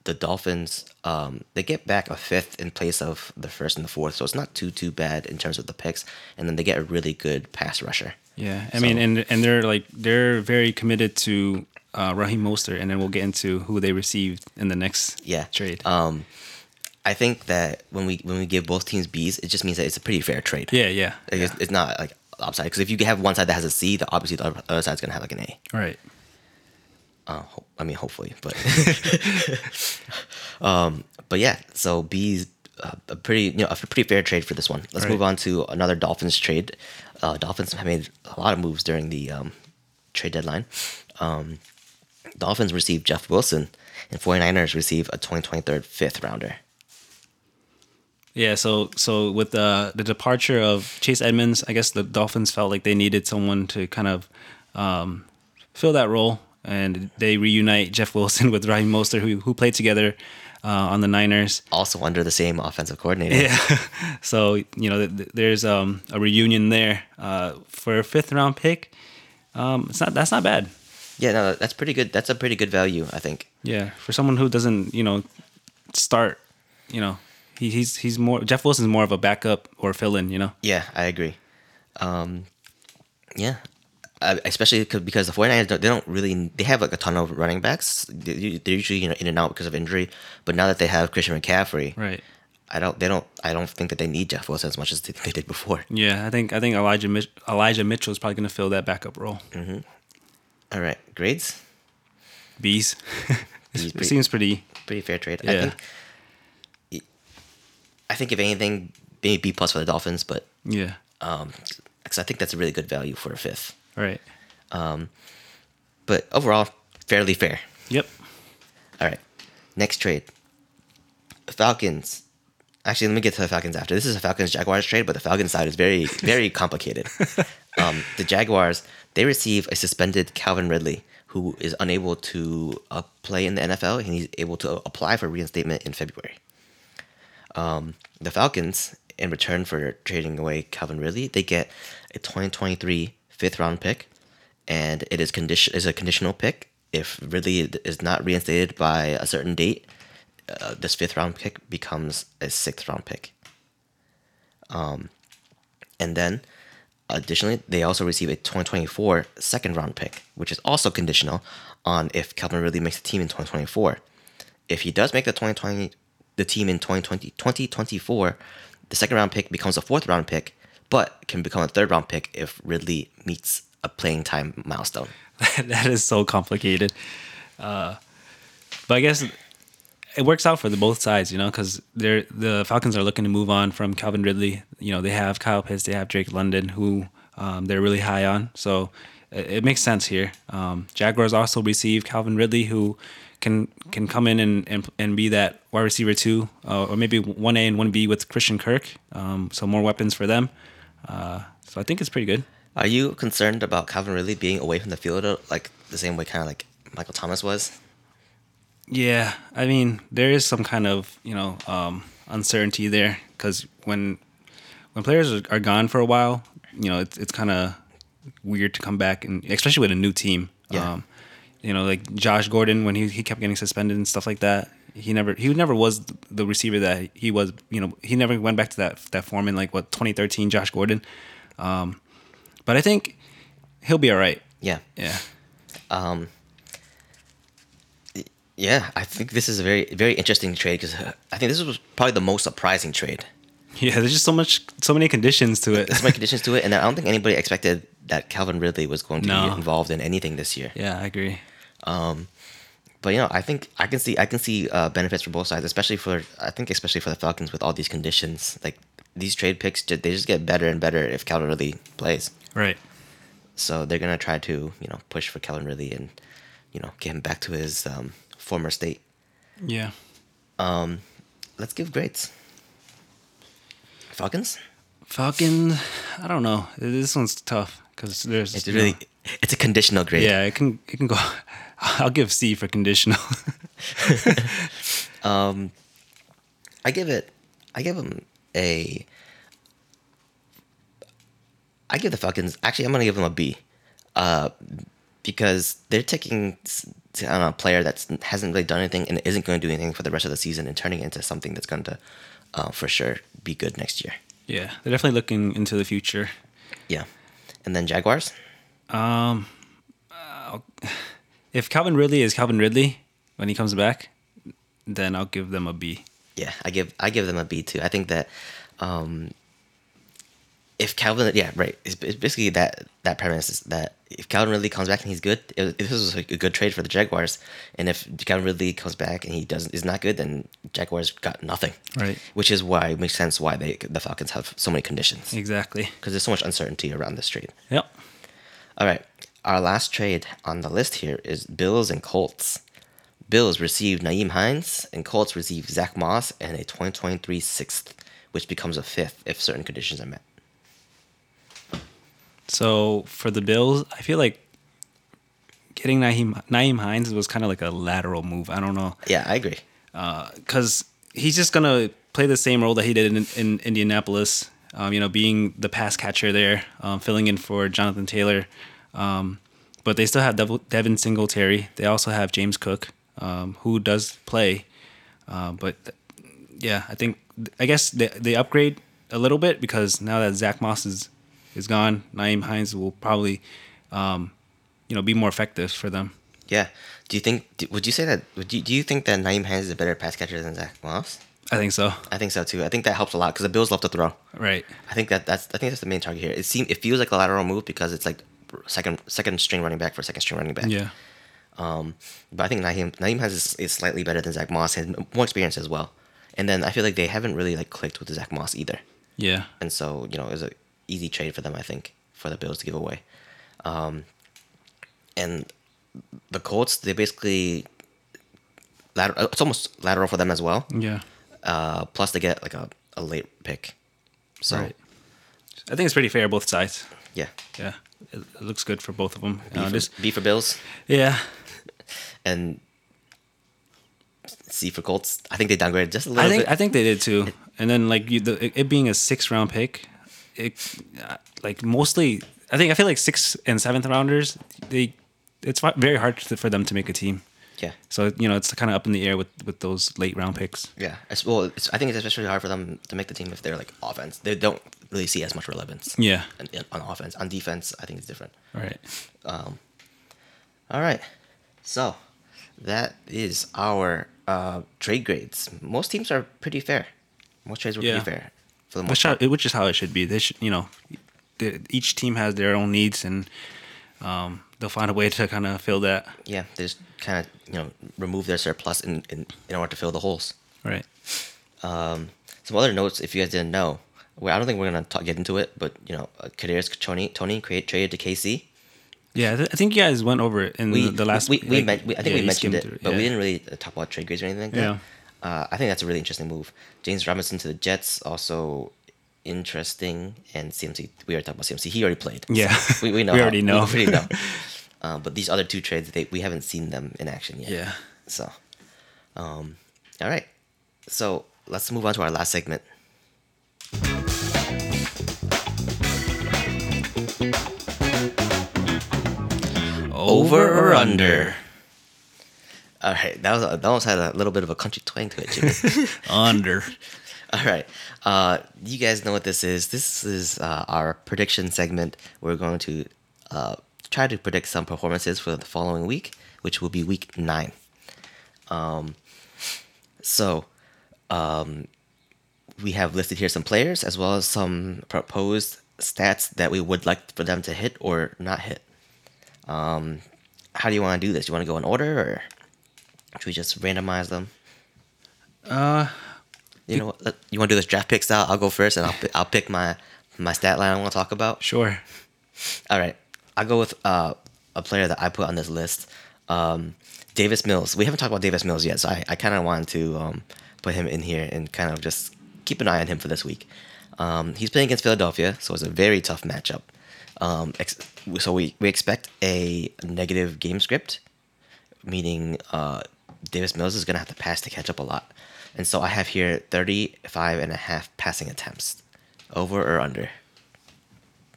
the Dolphins, um, they get back a fifth in place of the first and the fourth, so it's not too too bad in terms of the picks. And then they get a really good pass rusher. Yeah, I so, mean, and and they're like they're very committed to uh, Raheem Mostert, and then we'll get into who they received in the next yeah trade. Um, I think that when we when we give both teams B's, it just means that it's a pretty fair trade. Yeah, yeah. Like yeah. It's, it's, not like upside because if you have one side that has a C, then obviously the other side's gonna have like an A. Right. Uh, I mean, hopefully, but um, but yeah. So B's uh, a pretty you know a pretty fair trade for this one. Let's right. move on to another Dolphins trade. Uh, Dolphins have made a lot of moves during the um, trade deadline. Um, Dolphins received Jeff Wilson, and 49ers receive a 2023 fifth rounder. Yeah, so so with the the departure of Chase Edmonds, I guess the Dolphins felt like they needed someone to kind of um, fill that role and they reunite Jeff Wilson with Raheem Mostert, who who played together uh, on the Niners. Also under the same offensive coordinator. Yeah. so you know, th- there's um, a reunion there uh, for a fifth round pick. Um, it's not that's not bad. Yeah, no, that's pretty good. That's a pretty good value, I think. Yeah, for someone who doesn't, you know, start, you know, he, he's he's more Jeff Wilson's more of a backup or fill in, you know. Yeah, I agree. Um, yeah, uh, especially because the 49ers don't, they don't really they have like a ton of running backs. They're usually you know in and out because of injury, but now that they have Christian McCaffrey, right? I don't they don't I don't think that they need Jeff Wilson as much as they, they did before. Yeah, I think I think Elijah Mich- Elijah Mitchell is probably going to fill that backup role. Mm-hmm. All right, grades. B's. it seems pretty pretty fair trade. Yeah. I think I think if anything, maybe B plus for the Dolphins, but Yeah. um, because I think that's a really good value for a fifth. Right. Um, But overall, fairly fair. Yep. All right. Next trade. Falcons. Actually, let me get to the Falcons after. This is a Falcons Jaguars trade, but the Falcons side is very, very complicated. um, the Jaguars they receive a suspended Calvin Ridley, who is unable to uh, play in the NFL, and he's able to apply for reinstatement in February. Um, the Falcons, in return for trading away Calvin Ridley, they get a 2023 fifth round pick, and it is condition is a conditional pick. If Ridley is not reinstated by a certain date, uh, this fifth round pick becomes a sixth round pick. Um, and then, additionally, they also receive a 2024 second round pick, which is also conditional on if Calvin Ridley makes the team in 2024. If he does make the 2020 the team in 2020 2024, the second round pick becomes a fourth round pick, but can become a third round pick if Ridley meets a playing time milestone. that is so complicated. Uh, but I guess it works out for the both sides, you know, because they're the Falcons are looking to move on from Calvin Ridley. You know, they have Kyle Pitts, they have Drake London, who um, they're really high on. So it, it makes sense here. Um, Jaguars also receive Calvin Ridley, who can can come in and and, and be that wide receiver two, uh, or maybe one A and one B with Christian Kirk. Um, so more weapons for them. Uh, so I think it's pretty good. Are you concerned about Calvin Ridley being away from the field uh, like the same way kind of like Michael Thomas was? Yeah, I mean there is some kind of you know um, uncertainty there because when when players are, are gone for a while, you know it's it's kind of weird to come back and especially with a new team. Yeah. Um, you know, like Josh Gordon when he he kept getting suspended and stuff like that. He never he never was the receiver that he was. You know, he never went back to that that form in like what 2013 Josh Gordon. Um, but I think he'll be all right. Yeah. Yeah. Um, yeah, I think this is a very very interesting trade because I think this was probably the most surprising trade. Yeah, there's just so much, so many conditions to it. There's so many conditions to it, and I don't think anybody expected that Calvin Ridley was going to No. be involved in anything this year. yeah, I agree. But you know, I think I can see I can see uh, benefits for both sides, especially for I think especially for the Falcons with all these conditions. Like these trade picks, they just get better and better if Calvin Ridley plays. Right. So they're gonna try to you know push for Calvin Ridley and you know get him back to his um, former state. Yeah. Um, Let's give grades. Falcons. Falcons. I don't know. This one's tough because there's It's really know- it's a conditional grade. yeah. It can it can go. I'll give C for conditional. I give it. I give them a. I give the Falcons. Actually, I'm gonna give them a B, uh, because they're taking on a player that hasn't really done anything and isn't going to do anything for the rest of the season and turning it into something that's going to, uh, for sure, be good next year. yeah, they're definitely looking into the future. Yeah, and then Jaguars. If Calvin Ridley is Calvin Ridley when he comes back, then I'll give them a B. Yeah, I give I give them a B too. I think that um, if Calvin, yeah, right, it's, it's basically that that premise is that if Calvin Ridley comes back and he's good, it, this was a good trade for the Jaguars. And if Calvin Ridley comes back and he doesn't is not good, then Jaguars got nothing. Right. Which is why it makes sense why they the Falcons have so many conditions Exactly. because there's so much uncertainty around this trade. Yep. All right. Our last trade on the list here is Bills and Colts. Bills received Nyheim Hines, and Colts received Zach Moss and a 2023 sixth, which becomes a fifth if certain conditions are met. So for the Bills, I feel like getting Nyheim Nyheim Hines was kind of like a lateral move. I don't know. Yeah, I agree. because he's just gonna play the same role that he did in, in Indianapolis. Um, you know, being the pass catcher there, um, filling in for Jonathan Taylor. Um, but they still have Dev- Devin Singletary. They also have James Cook, um, who does play. Uh, but yeah, I think I guess they they upgrade a little bit because now that Zach Moss is is gone, Nyheim Hines will probably, um, you know, be more effective for them. Yeah. Do you think? Would you say that? Would you, do you think that Nyheim Hines is a better pass catcher than Zach Moss? I think so. I think so too. I think that helps a lot because the Bills love to throw. Right. I think that that's I think that's the main target here. It seems it feels like a lateral move because it's like second second string running back for second string running back. Yeah. But I think Nyheim Nyheim has is, is slightly better than Zach Moss and more experience as well. And then I feel like they haven't really like clicked with Zach Moss either. Yeah. And so, you know, it was a easy trade for them, I think, for the Bills to give away. Um, and the Colts, they basically lateral, it's almost lateral for them as well. Yeah. Uh, plus they get like a, a late pick. So Right. I think it's pretty fair both sides. yeah, Yeah. It, looks good for both of them. B, Uh, for, just, B for Bills yeah. and C for Colts. I think they downgraded just a little I think bit. I think they did too. And then like you, the, it, it being a six round pick, it uh, like mostly I think I feel like six and seventh rounders they it's very hard to, for them to make a team. yeah, So you know it's kind of up in the air with with those late round picks. yeah. Well, it's, I think it's especially hard for them to make the team if they're like offense. They don't really see as much relevance. Yeah. on, on offense. On defense, I think it's different. All right. All right. So that is our uh, trade grades. Most teams are pretty fair. Most trades were Yeah. pretty fair for the most Which, part. how, which is how it should be. They should you know, the, each team has their own needs and um, they'll find a way to kind of fill that. Yeah, they just kind of you know remove their surplus in, in in order to fill the holes. Right. Some other notes, if you guys didn't know, well, I don't think we're gonna talk, get into it, but you know, uh, Kadarius Toney Toney create, traded to KC. Yeah, I th- I think you guys went over it in We the, the last. we, we, like, men- we I think yeah, we mentioned it, but we didn't really uh, talk about trade grades or anything like that. Yeah. Uh, I think that's a really interesting move. James Robinson to the Jets also interesting, and CMC. We already talked about CMC. He already played. so Yeah. we, we know. We already know. We already know. uh, but these other two trades, they we haven't seen them in action yet. Yeah. So, um, all right. So let's move on to our last segment. Over or under? All right, that was that almost had a little bit of a country twang to it. Under. All right, uh, you guys know what this is. This is uh, our prediction segment. We're going to uh, try to predict some performances for the following week, which will be week nine. Um, so, um, we have listed here some players as well as some proposed stats that we would like for them to hit or not hit. Um, how do you want to do this? Do You want to go in order, or should we just randomize them? Uh, You know, what? you want to do this draft pick style? I'll go first, and I'll pi- I'll pick my my stat line I want to talk about. sure. All right, I'll go with uh, a player that I put on this list, um, Davis Mills. We haven't talked about Davis Mills yet, so I, I kind of wanted to um, put him in here and kind of just keep an eye on him for this week. Um, he's playing against Philadelphia, so it's a very tough matchup. Um, ex- so we, we expect a negative game script, meaning uh, Davis Mills is going to have to pass to catch up a lot. And so I have here 35 and a half passing attempts. Over or under?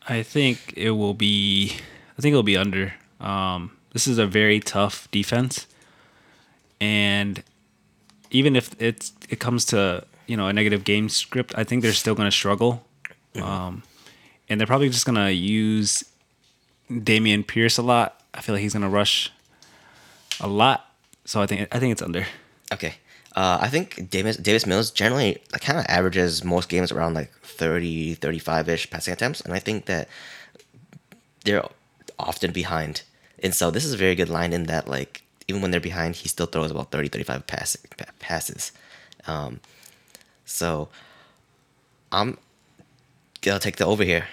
I think it will be. I think it'll be under. Um, this is a very tough defense, and even if it's it comes to you know a negative game script, I think they're still going to struggle. Um, and they're probably just to use Dameon Pierce a lot. I feel like he's to rush a lot, so I think I think it's under. Okay. Uh, I think Davis, Davis Mills generally kind of averages most games around like 30, 35 ish passing attempts. And I think that they're often behind. And so this is a very good line in that, like, even when they're behind, he still throws about 30, 35 pass, passes. Um, so I'm going to take the over here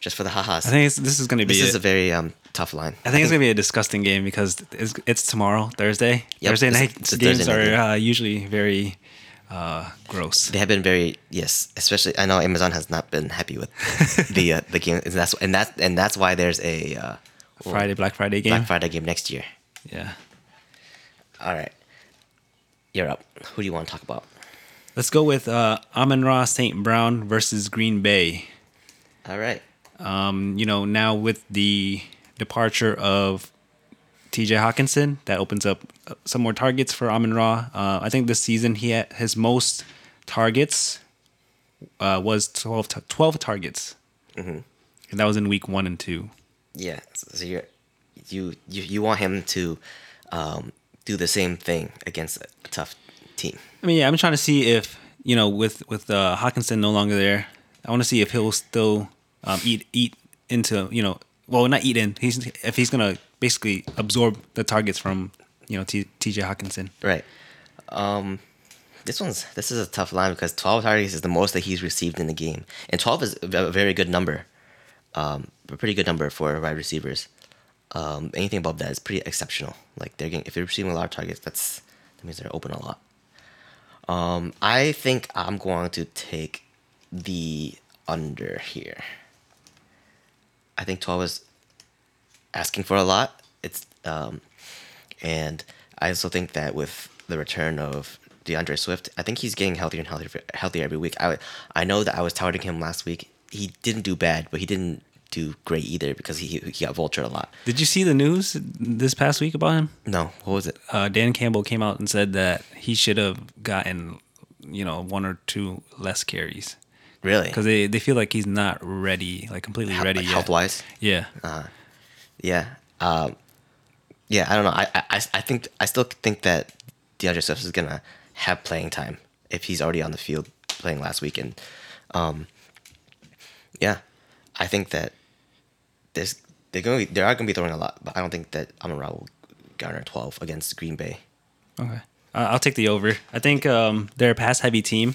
just for the ha-has. I think it's, this is going to be. this is a very um, tough line. I think it's gonna be a disgusting game because it's, it's tomorrow, Thursday. Yep, Thursday it's a- night it's a games Thursday night are uh, usually very uh, gross. They have been very yes, especially I know Amazon has not been happy with the uh, the game, and that's and that and that's why there's a uh, Friday, Black Friday game. Black Friday game next year. Yeah. All right, you're up. Who do you want to talk about? Let's go with uh, Amon Ra St. Brown versus Green Bay. All right, Um, you know, now with the departure of TJ Hockenson, that opens up uh, some more targets for Amon Ra. Uh, I think this season he had his most targets uh, was 12, ta- 12 targets. And that was in week one and two. yeah. So, you you you want him to um, do the same thing against a tough team. I mean, yeah, I'm trying to see if you know, with with uh, Hockenson no longer there, I want to see if he'll still um, eat eat into you know, well, not eat in. He's if he's gonna basically absorb the targets from you know T- T.J. Hockenson. Right. Um, This one's this is a tough line because 12 targets is the most that he's received in the game, and 12 is a very good number, um, a pretty good number for wide receivers. Um, anything above that is pretty exceptional. Like they're getting, if they're receiving a lot of targets, that's that means they're open a lot. Um, I think I'm going to take the under here. I think 12 is asking for a lot. It's um, and I also think that with the return of D'Andre Swift, I think he's getting healthier and healthier, healthier every week. I I know that I was touting him last week. He didn't do bad, but he didn't do great either because he he got vultured a lot. Did you see the news this past week about him? No, what was it? Uh, Dan Campbell came out and said that he should have gotten, you know, one or two less carries Really? because they, they feel like he's not ready, like completely Hel- ready like yet. health wise. Yeah. Yeah. Um, yeah, I don't know. I, I, I- I think I still think that D'Andre Swift is gonna have playing time if he's already on the field playing last week, and um, yeah, I think that there's they're going to be, they are going to be throwing a lot, but I don't think that Amon Ra will garner twelve against Green Bay. Okay. Uh, I'll take the over. I think um, they're a pass heavy team.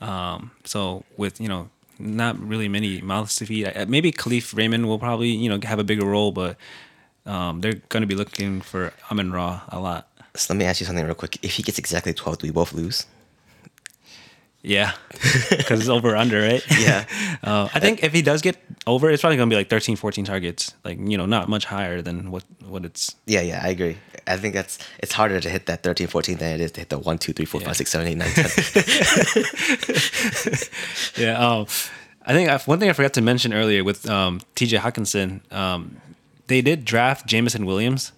Um, so with, you know, not really many mouths to feed. Maybe Kalif Raymond will probably, you know, have a bigger role, but um, they're going to be looking for Amon Ra a lot. So let me ask you something real quick. If he gets exactly twelve, do we both lose? Yeah. Because it's over under, right? Yeah. Uh, I think if he does get over, it's probably going to be like 13, 14 targets. Like, you know, not much higher than what, what it's. Yeah, yeah, I agree. I think that's it's harder to hit that 13, 14 than it is to hit the 1, 2, 3, 4, Yeah. 5, 6, 7, 8, 9, 10. Yeah. Um, I think I, one thing I forgot to mention earlier with um, TJ Hockenson, um, they did draft Jameson Williams.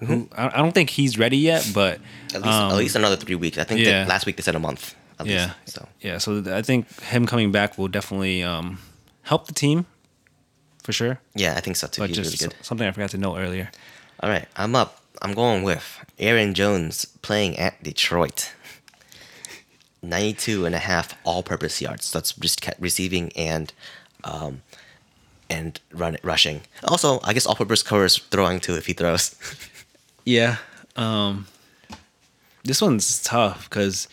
Who I, I don't think he's ready yet, but At least, at least another three weeks. I think Um, yeah. last week they said a month. Yeah, Least, so yeah. So I think him coming back will definitely um, help the team for sure. yeah, I think so too. But He's just really good. something I forgot to note earlier. All right, I'm up. I'm going with Aaron Jones playing at Detroit. 92 and a half all-purpose yards. That's just receiving and um, and run rushing. Also, I guess all-purpose covers throwing too if he throws. Yeah. Um, this one's tough because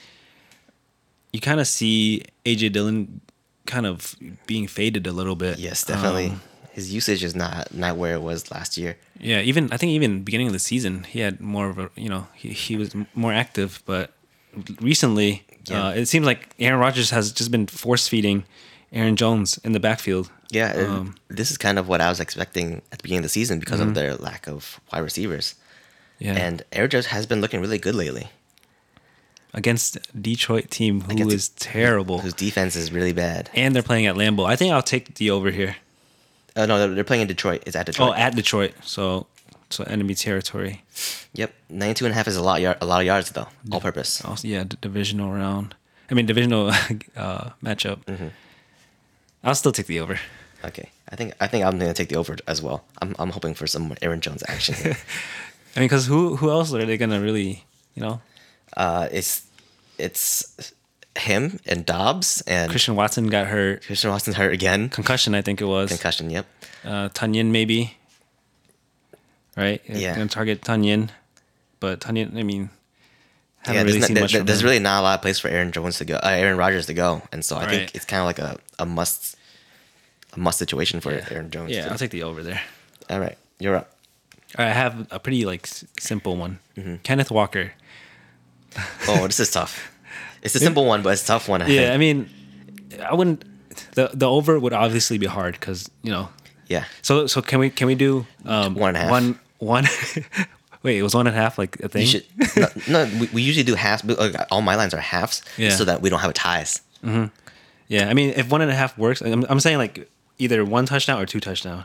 you kind of see AJ Dillon kind of being faded a little bit. yes, definitely. Um, His usage is not not where it was last year. yeah, even I think even beginning of the season he had more of a you know he, he was more active, but recently Yeah. uh, it seems like Aaron Rodgers has just been force feeding Aaron Jones in the backfield. Yeah, Um, this is kind of what I was expecting at the beginning of the season because of their lack of wide receivers. Yeah, And Aaron Jones has been looking really good lately. Against Detroit team who is terrible, Whose defense is really bad. and they're playing at Lambeau. I think I'll take the over here. Oh no, they're, playing in Detroit. It's at Detroit. Oh, at Detroit. So so enemy territory. Yep, 92 and a half is a lot, yard, a lot of yards though, all purpose. Also, yeah, divisional round. I mean divisional uh, matchup. Mm-hmm. I'll still take the over. Okay, I think I think I'm gonna take the over as well. I'm I'm hoping for some Aaron Jones action. here. I mean, because who who else are they gonna really, you know? Uh, it's it's him and Doubs and Christian Watson got hurt, Christian Watson's hurt again. concussion. I think it was. Concussion. Yep. Uh, Tonyan maybe. Right. Yeah. Gonna target Tonyan, but Tonyan. I mean, haven't yeah, really there's, seen not, much. there- there's really not a lot of place for Aaron Jones to go, uh, Aaron Rodgers to go, and so I Right. think it's kind of like a, a must a must situation for Yeah. Aaron Jones. Yeah, too. I'll take the over there. All right, you're up. All right, I have a pretty like simple one. Mm-hmm. Kenneth Walker. Oh, this is tough. It's a simple one, but it's a tough one. I Yeah, I mean, I wouldn't. The the over would obviously be hard because you know. yeah. So so can we can we do um, One and a half. One one. wait, it was one and a half like a thing. You should no, no we, we usually do halves. But like, all my lines are halves, Yeah. so that we don't have ties. Yeah, I mean, if one and a half works, I'm, I'm saying like either one touchdown or two touchdown,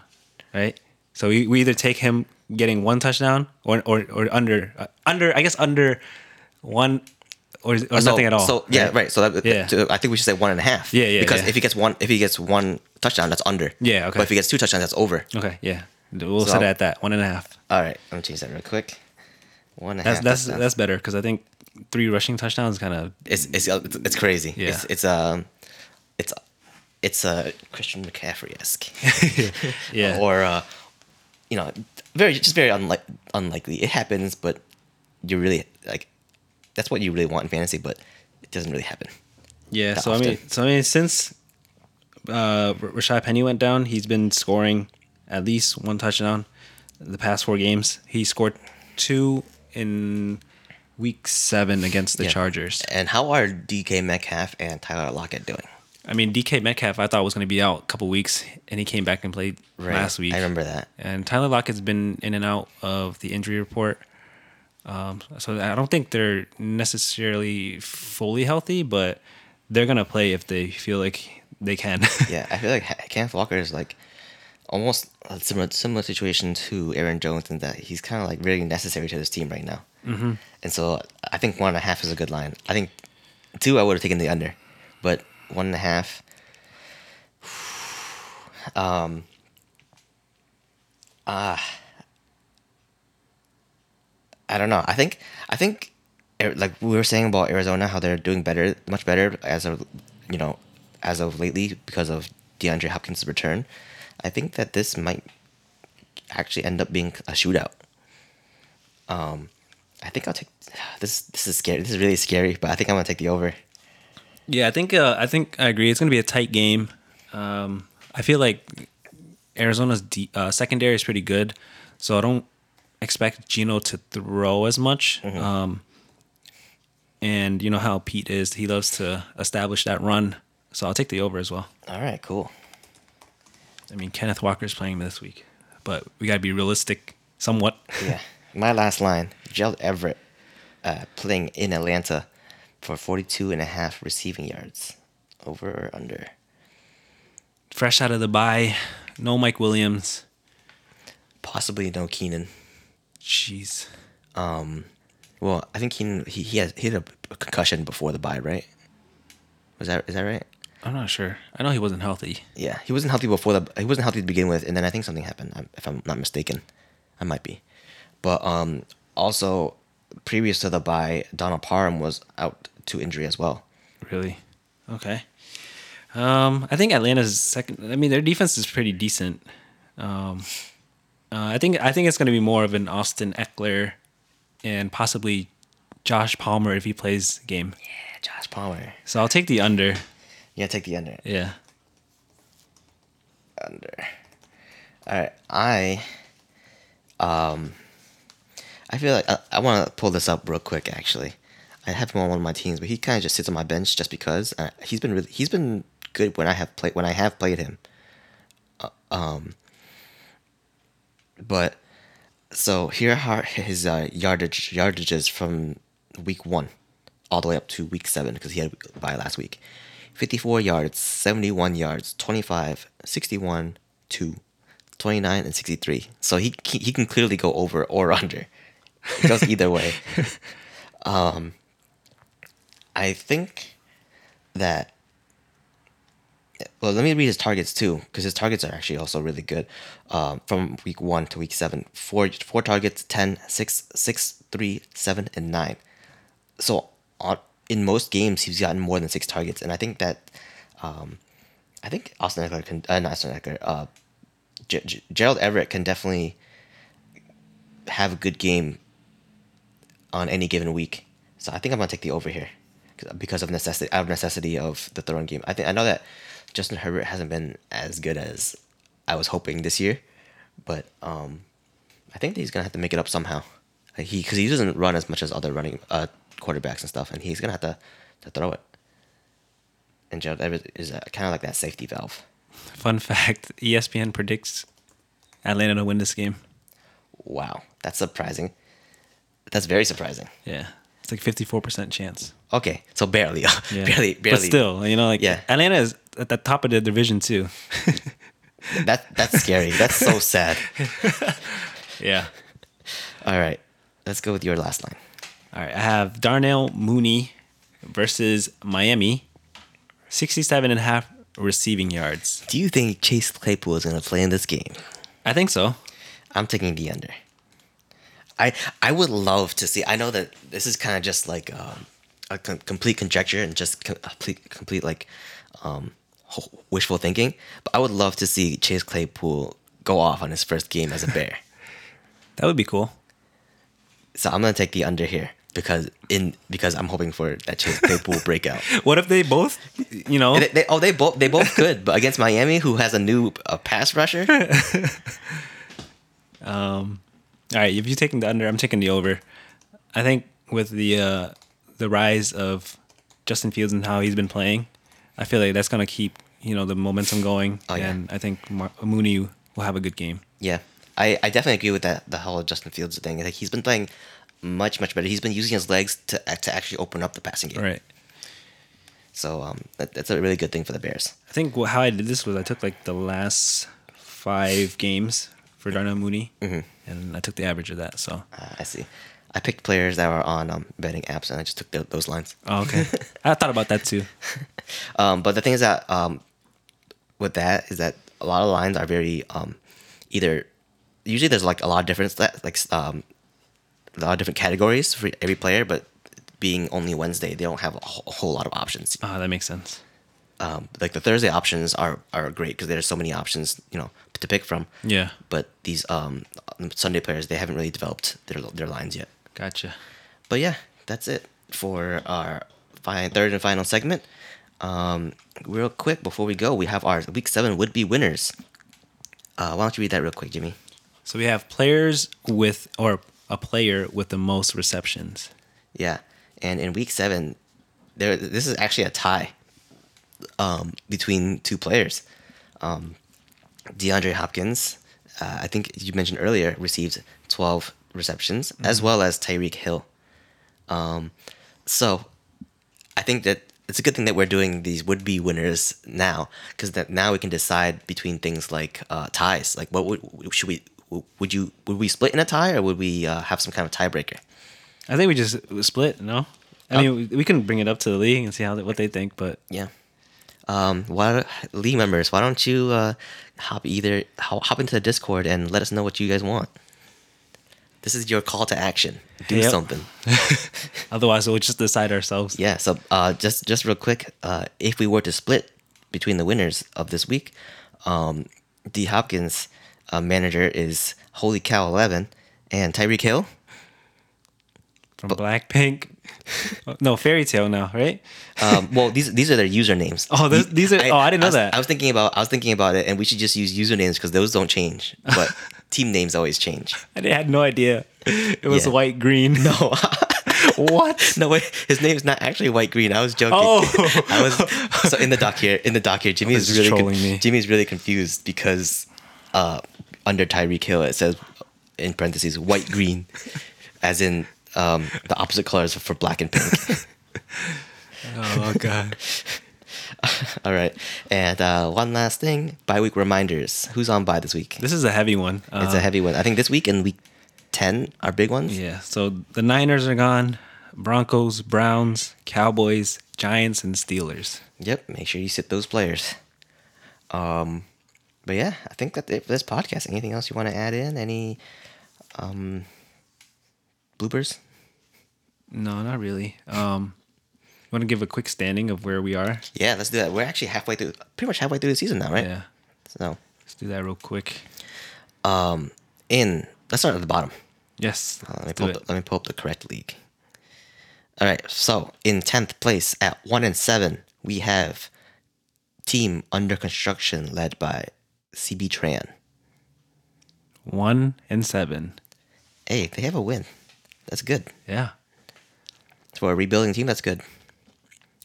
right? So we, we either take him getting one touchdown or or, or under uh, under I guess under one or, or So- nothing at all. So yeah, right. So that, Yeah. so I think we should say one and a half. Yeah, yeah, Because yeah. if he gets one, if he gets one touchdown, that's under. Yeah, okay. But if he gets two touchdowns, that's over. Okay, yeah, we'll So- set it at that one and a half. All right, I'm gonna change that real quick. One and That's half that's touchdowns. that's better because I think three rushing touchdowns kind of it's it's it's, it's crazy. Yeah. It's it's um it's it's a uh, Christian McCaffrey esque. yeah Or uh, you know, very just very unlike unlikely. It happens, but you really like that's what you really want in fantasy. But it doesn't really happen. Yeah, so I mean, so I mean, since uh, Rashad Penny went down, he's been scoring at least one touchdown the past four games. He scored two in week seven against the Yeah. Chargers. And how are DK Metcalf and Tyler Lockett doing? I mean, DK Metcalf, I thought was going to be out a couple weeks, and he came back and played last week. I remember that. And Tyler Lockett's been in and out of the injury report. Um, so I don't think they're necessarily fully healthy, but they're gonna play if they feel like they can. Yeah, I feel like Kenneth Walker is like almost a similar similar situation to Aaron Jones in that he's kind of like really necessary to this team right now. Mm-hmm. And so I think one and a half is a good line. I think two I would have taken the under, but one and a half. Um. Ah. I don't know. I think I think like we were saying about Arizona, how they're doing better, much better as of you know, as of lately because of DeAndre Hopkins' return. I think that this might actually end up being a shootout. Um, I think I'll take this. This is scary. This is really scary, but I think I'm gonna take the over. yeah, I think uh, I think I agree. It's gonna be a tight game. Um, I feel like Arizona's de- uh, secondary is pretty good, so I don't expect Geno to throw as much. Um, and you know how Pete is; he loves to establish that run. So I'll take the over as well. All right, cool. I mean, Kenneth Walker's playing this week, but we gotta be realistic, somewhat. Yeah, my last line: Gerald Everett uh, playing in Atlanta for 42 and a half receiving yards, over or under. Fresh out of the bye, no Mike Williams. Possibly no Keenan. Jeez. Well, I think Keenan he he had he had a concussion before the bye, right? Was that is that right? I'm not sure. I know he wasn't healthy. Yeah, he wasn't healthy before the he wasn't healthy to begin with, and then I think something happened. If I'm not mistaken, I might be. But um, also previous to the bye, Donald Parham was out to injury as well. Really? Okay. Um, I think Atlanta's second. I mean, their defense is pretty decent. Um, uh, I think I think it's going to be more of an Austin Ekeler and possibly Josh Palmer if he plays game. Yeah, Josh Palmer. So I'll take the under. Yeah, take the under. Yeah. Under. All right, I um, I feel like I, I want to pull this up real quick. Actually, I have him on one of my teams, but he kind of just sits on my bench just because uh, he's been really he's been good when I have played when I have played him. Uh, um, but so here are his uh, yardage yardages from week one all the way up to week seven because he had by last week. 54 yards, 71 yards, 25, 61, 2, 29, and 63. So he he, he can clearly go over or under. It goes either way. Um, I think that. Well, let me read his targets too, because his targets are actually also really good. Um, from week one to week seven, four four targets, 10, 6, 6, 3, 7, and 9 so on in most games he's gotten more than six targets, and I think that, um, I think Austin Ekeler can uh, not Austin Ekeler, uh, G- G- Gerald Everett can definitely have a good game on any given week. So I think I'm gonna take the over here because of necessity out of necessity of the throwing game. I think I know that Justin Herbert hasn't been as good as I was hoping this year, but um, I think that he's gonna have to make it up somehow. Like he because he doesn't run as much as other running uh, quarterbacks and stuff, and he's gonna have to to throw it. And Gerald is uh, kind of like that safety valve. Fun fact: ESPN predicts Atlanta to win this game. Wow, that's surprising. That's very surprising. Yeah, it's like fifty four percent chance. Okay, so barely, Yeah. barely, barely. But still, you know, like Yeah. Atlanta is at the top of the division too. that that's scary. That's so sad. yeah. All right, let's go with your last line. All right, I have Darnell Mooney versus Miami, 67 and a half receiving yards. Do you think Chase Claypool is gonna play in this game? I think so. I'm taking the under. I I would love to see. I know that this is kind of just like um, a com- complete conjecture and just co- complete complete like um, wishful thinking. But I would love to see Chase Claypool go off on his first game as a Bear. That would be cool. so I'm gonna take the under here. because in because I'm hoping for that Chase Claypool breakout. What if they both, you know? They, they, oh, they both they both could, but against Miami, who has a new uh, pass rusher, Um, all right, if you're taking the under, I'm taking the over. I think with the uh, the rise of Justin Fields and how he's been playing, I feel like that's gonna keep you know the momentum going, Oh, yeah. and I think Mar- Mooney will have a good game. yeah, I, I definitely agree with that the whole Justin Fields thing. Like he's been playing much much better. He's been using his legs to to actually open up the passing game. Right. So um, that, that's a really good thing for the Bears. I think how I did this was I took like the last five games for Darnell Mooney, and I took the average of that. So, Uh, I see. I picked players that were on um, betting apps, and I just took tho- those lines. oh, okay, I thought about that too. Um, but the thing is that um, with that is that a lot of lines are very um, either usually there's like a lot of different like um, a lot of different categories for every player, but being only Wednesday, they don't have a whole, a whole lot of options. Ah, that makes sense. Um, like the Thursday options are are great because there's so many options you know to pick from. Yeah, But these um, Sunday players, they haven't really developed their their lines yet. gotcha. But yeah, that's it for our fi- third and final segment. Um, real quick before we go, we have our week seven would be winners. Uh, why don't you read that real quick, Jimmy? So we have players with or a player with the most receptions. Yeah, and in week seven, there this is actually a tie um, between two players. Um, DeAndre Hopkins, uh, I think you mentioned earlier, received 12 receptions, as well as Tyreek Hill. Um, so I think that it's a good thing that we're doing these would-be winners now, because that now we can decide between things like uh, ties. Like, what would should we? Would you would we split in a tie, or would we uh, have some kind of tiebreaker? I think we just split. No, I Uh, mean we, we can bring it up to the league and see how they, what they think. But Yeah. Um, why, league members, why don't you uh, hop either hop into the Discord and let us know what you guys want. This is your call to action. Do Yep. something. otherwise we'll just decide ourselves. Yeah. So uh, just just real quick, uh, if we were to split between the winners of this week, um, D Hopkins uh, manager is Holy Cow Eleven, and Tyreek Hill. From Blackpink. no, Fairy Tale now, right? Um, well, these these are their usernames. Oh, those- these are- oh, I didn't know was- that. I was thinking about I was thinking about it, and we should just use usernames because those don't change, but team names always change. I had no idea. It was Yeah. white green. No, what? no wait, his name is not actually White Green. I was joking. Oh. I was so in the doc here. In the doc here, Jimmy is really con- me. Jimmy's really confused because uh, under Tyreek Hill it says in parentheses White Green, as in um, the opposite colors for black and pink. Oh god. All right, and uh, one last thing: bye week reminders. Who's on bye this week? This is a heavy one. It's a Uh, heavy one. I think this week and week ten are big ones. Yeah. So the Niners are gone. Broncos, Browns, Cowboys, Giants, and Steelers. Yep. Make sure you sit those players. Um, but yeah, I think that's it for this podcast. Anything else you want to add in? Any um bloopers? No, not really. Um, want to give a quick standing of where we are? Yeah, let's do that. We're actually halfway through, pretty much halfway through the season now, right? Yeah. So, Let's do that real quick. um, in let's start at the bottom. Yes. Uh, let me pull up the, let me pull up the correct league. All right, so in tenth place at one and seven, we have team under construction led by CB Tran. One and seven. Hey, they have a win. That's good Yeah. For a rebuilding team. That's good.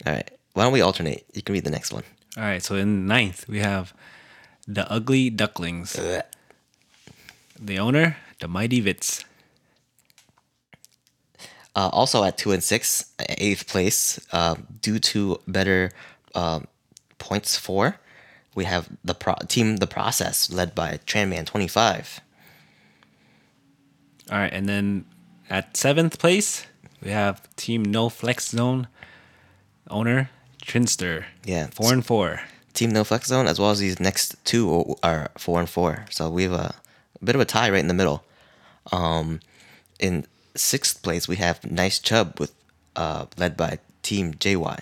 All right, why don't we alternate? You can read the next one. All right. So in ninth, we have the Ugly Ducklings. The owner, the Mighty Vitz. Uh, also at two and six, eighth place, uh, due to better um, points for, we have the pro- team the process led by Tranman twenty five. All right. And then at seventh place, we have Team No Flex Zone owner, Trinster. Yeah. Four and four. Team No Flex Zone, as well as these next two are four and four. So we have a, a bit of a tie right in the middle. Um, in sixth place, we have Nice Chub with uh, led by Team JY.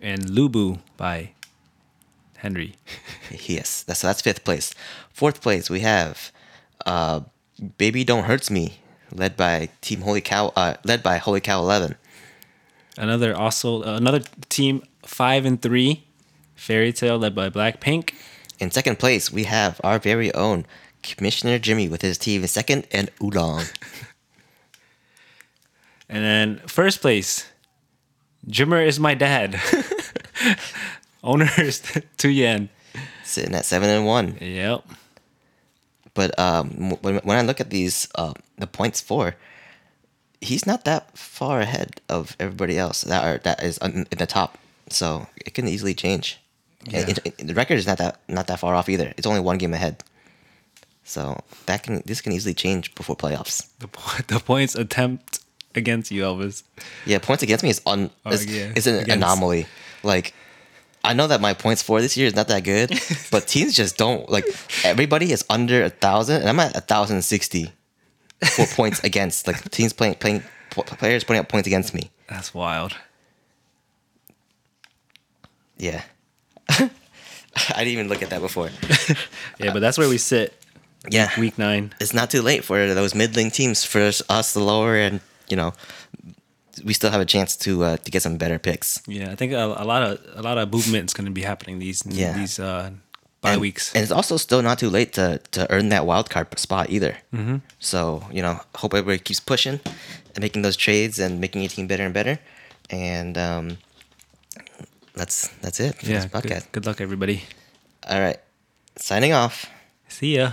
And Lubu by Henry. Yes, that's so that's fifth place. Fourth place, we have uh, Baby Don't Hurts Me led by Team Holy Cow, uh, led by Holy Cow Eleven. Another also another team five and three, Fairy Tale led by Blackpink. In second place, we have our very own Commissioner Jimmy with his team in second, and Oolong. And then first place, Jimmer is my dad. Owner is two yen. sitting at seven and one. Yep. But um, when, when I look at these, uh, the points for, he's not that far ahead of everybody else that are that is in the top. So it can easily change. Yeah. it- it- the record is not that not that far off either. It's only one game ahead. So that can this can easily change before playoffs. The, the points attempt against you, Elvis. Yeah, points against me is on Oh, is, yeah. is an Against- anomaly. Like I know that my points for this year is not that good, but teams just don't like everybody is under a thousand, and I'm at a thousand sixty for points against. Like teams playing playing players putting up points against me. That's wild. Yeah, I didn't even look at that before. Yeah, but that's where we sit. Yeah, Week nine. it's not too late for those middling teams for us, us the lower, and you know we still have a chance to uh, to get some better picks. Yeah, I think a, a lot of a lot of movement is going to be happening these Yeah. these uh, bye and, weeks. And it's also still not too late to, to earn that wild card spot either. Mm-hmm. So, you know, hope everybody keeps pushing and making those trades and making your team better and better. And um, that's that's it for yeah, this podcast. good, good luck, everybody. All right. Signing off. See ya.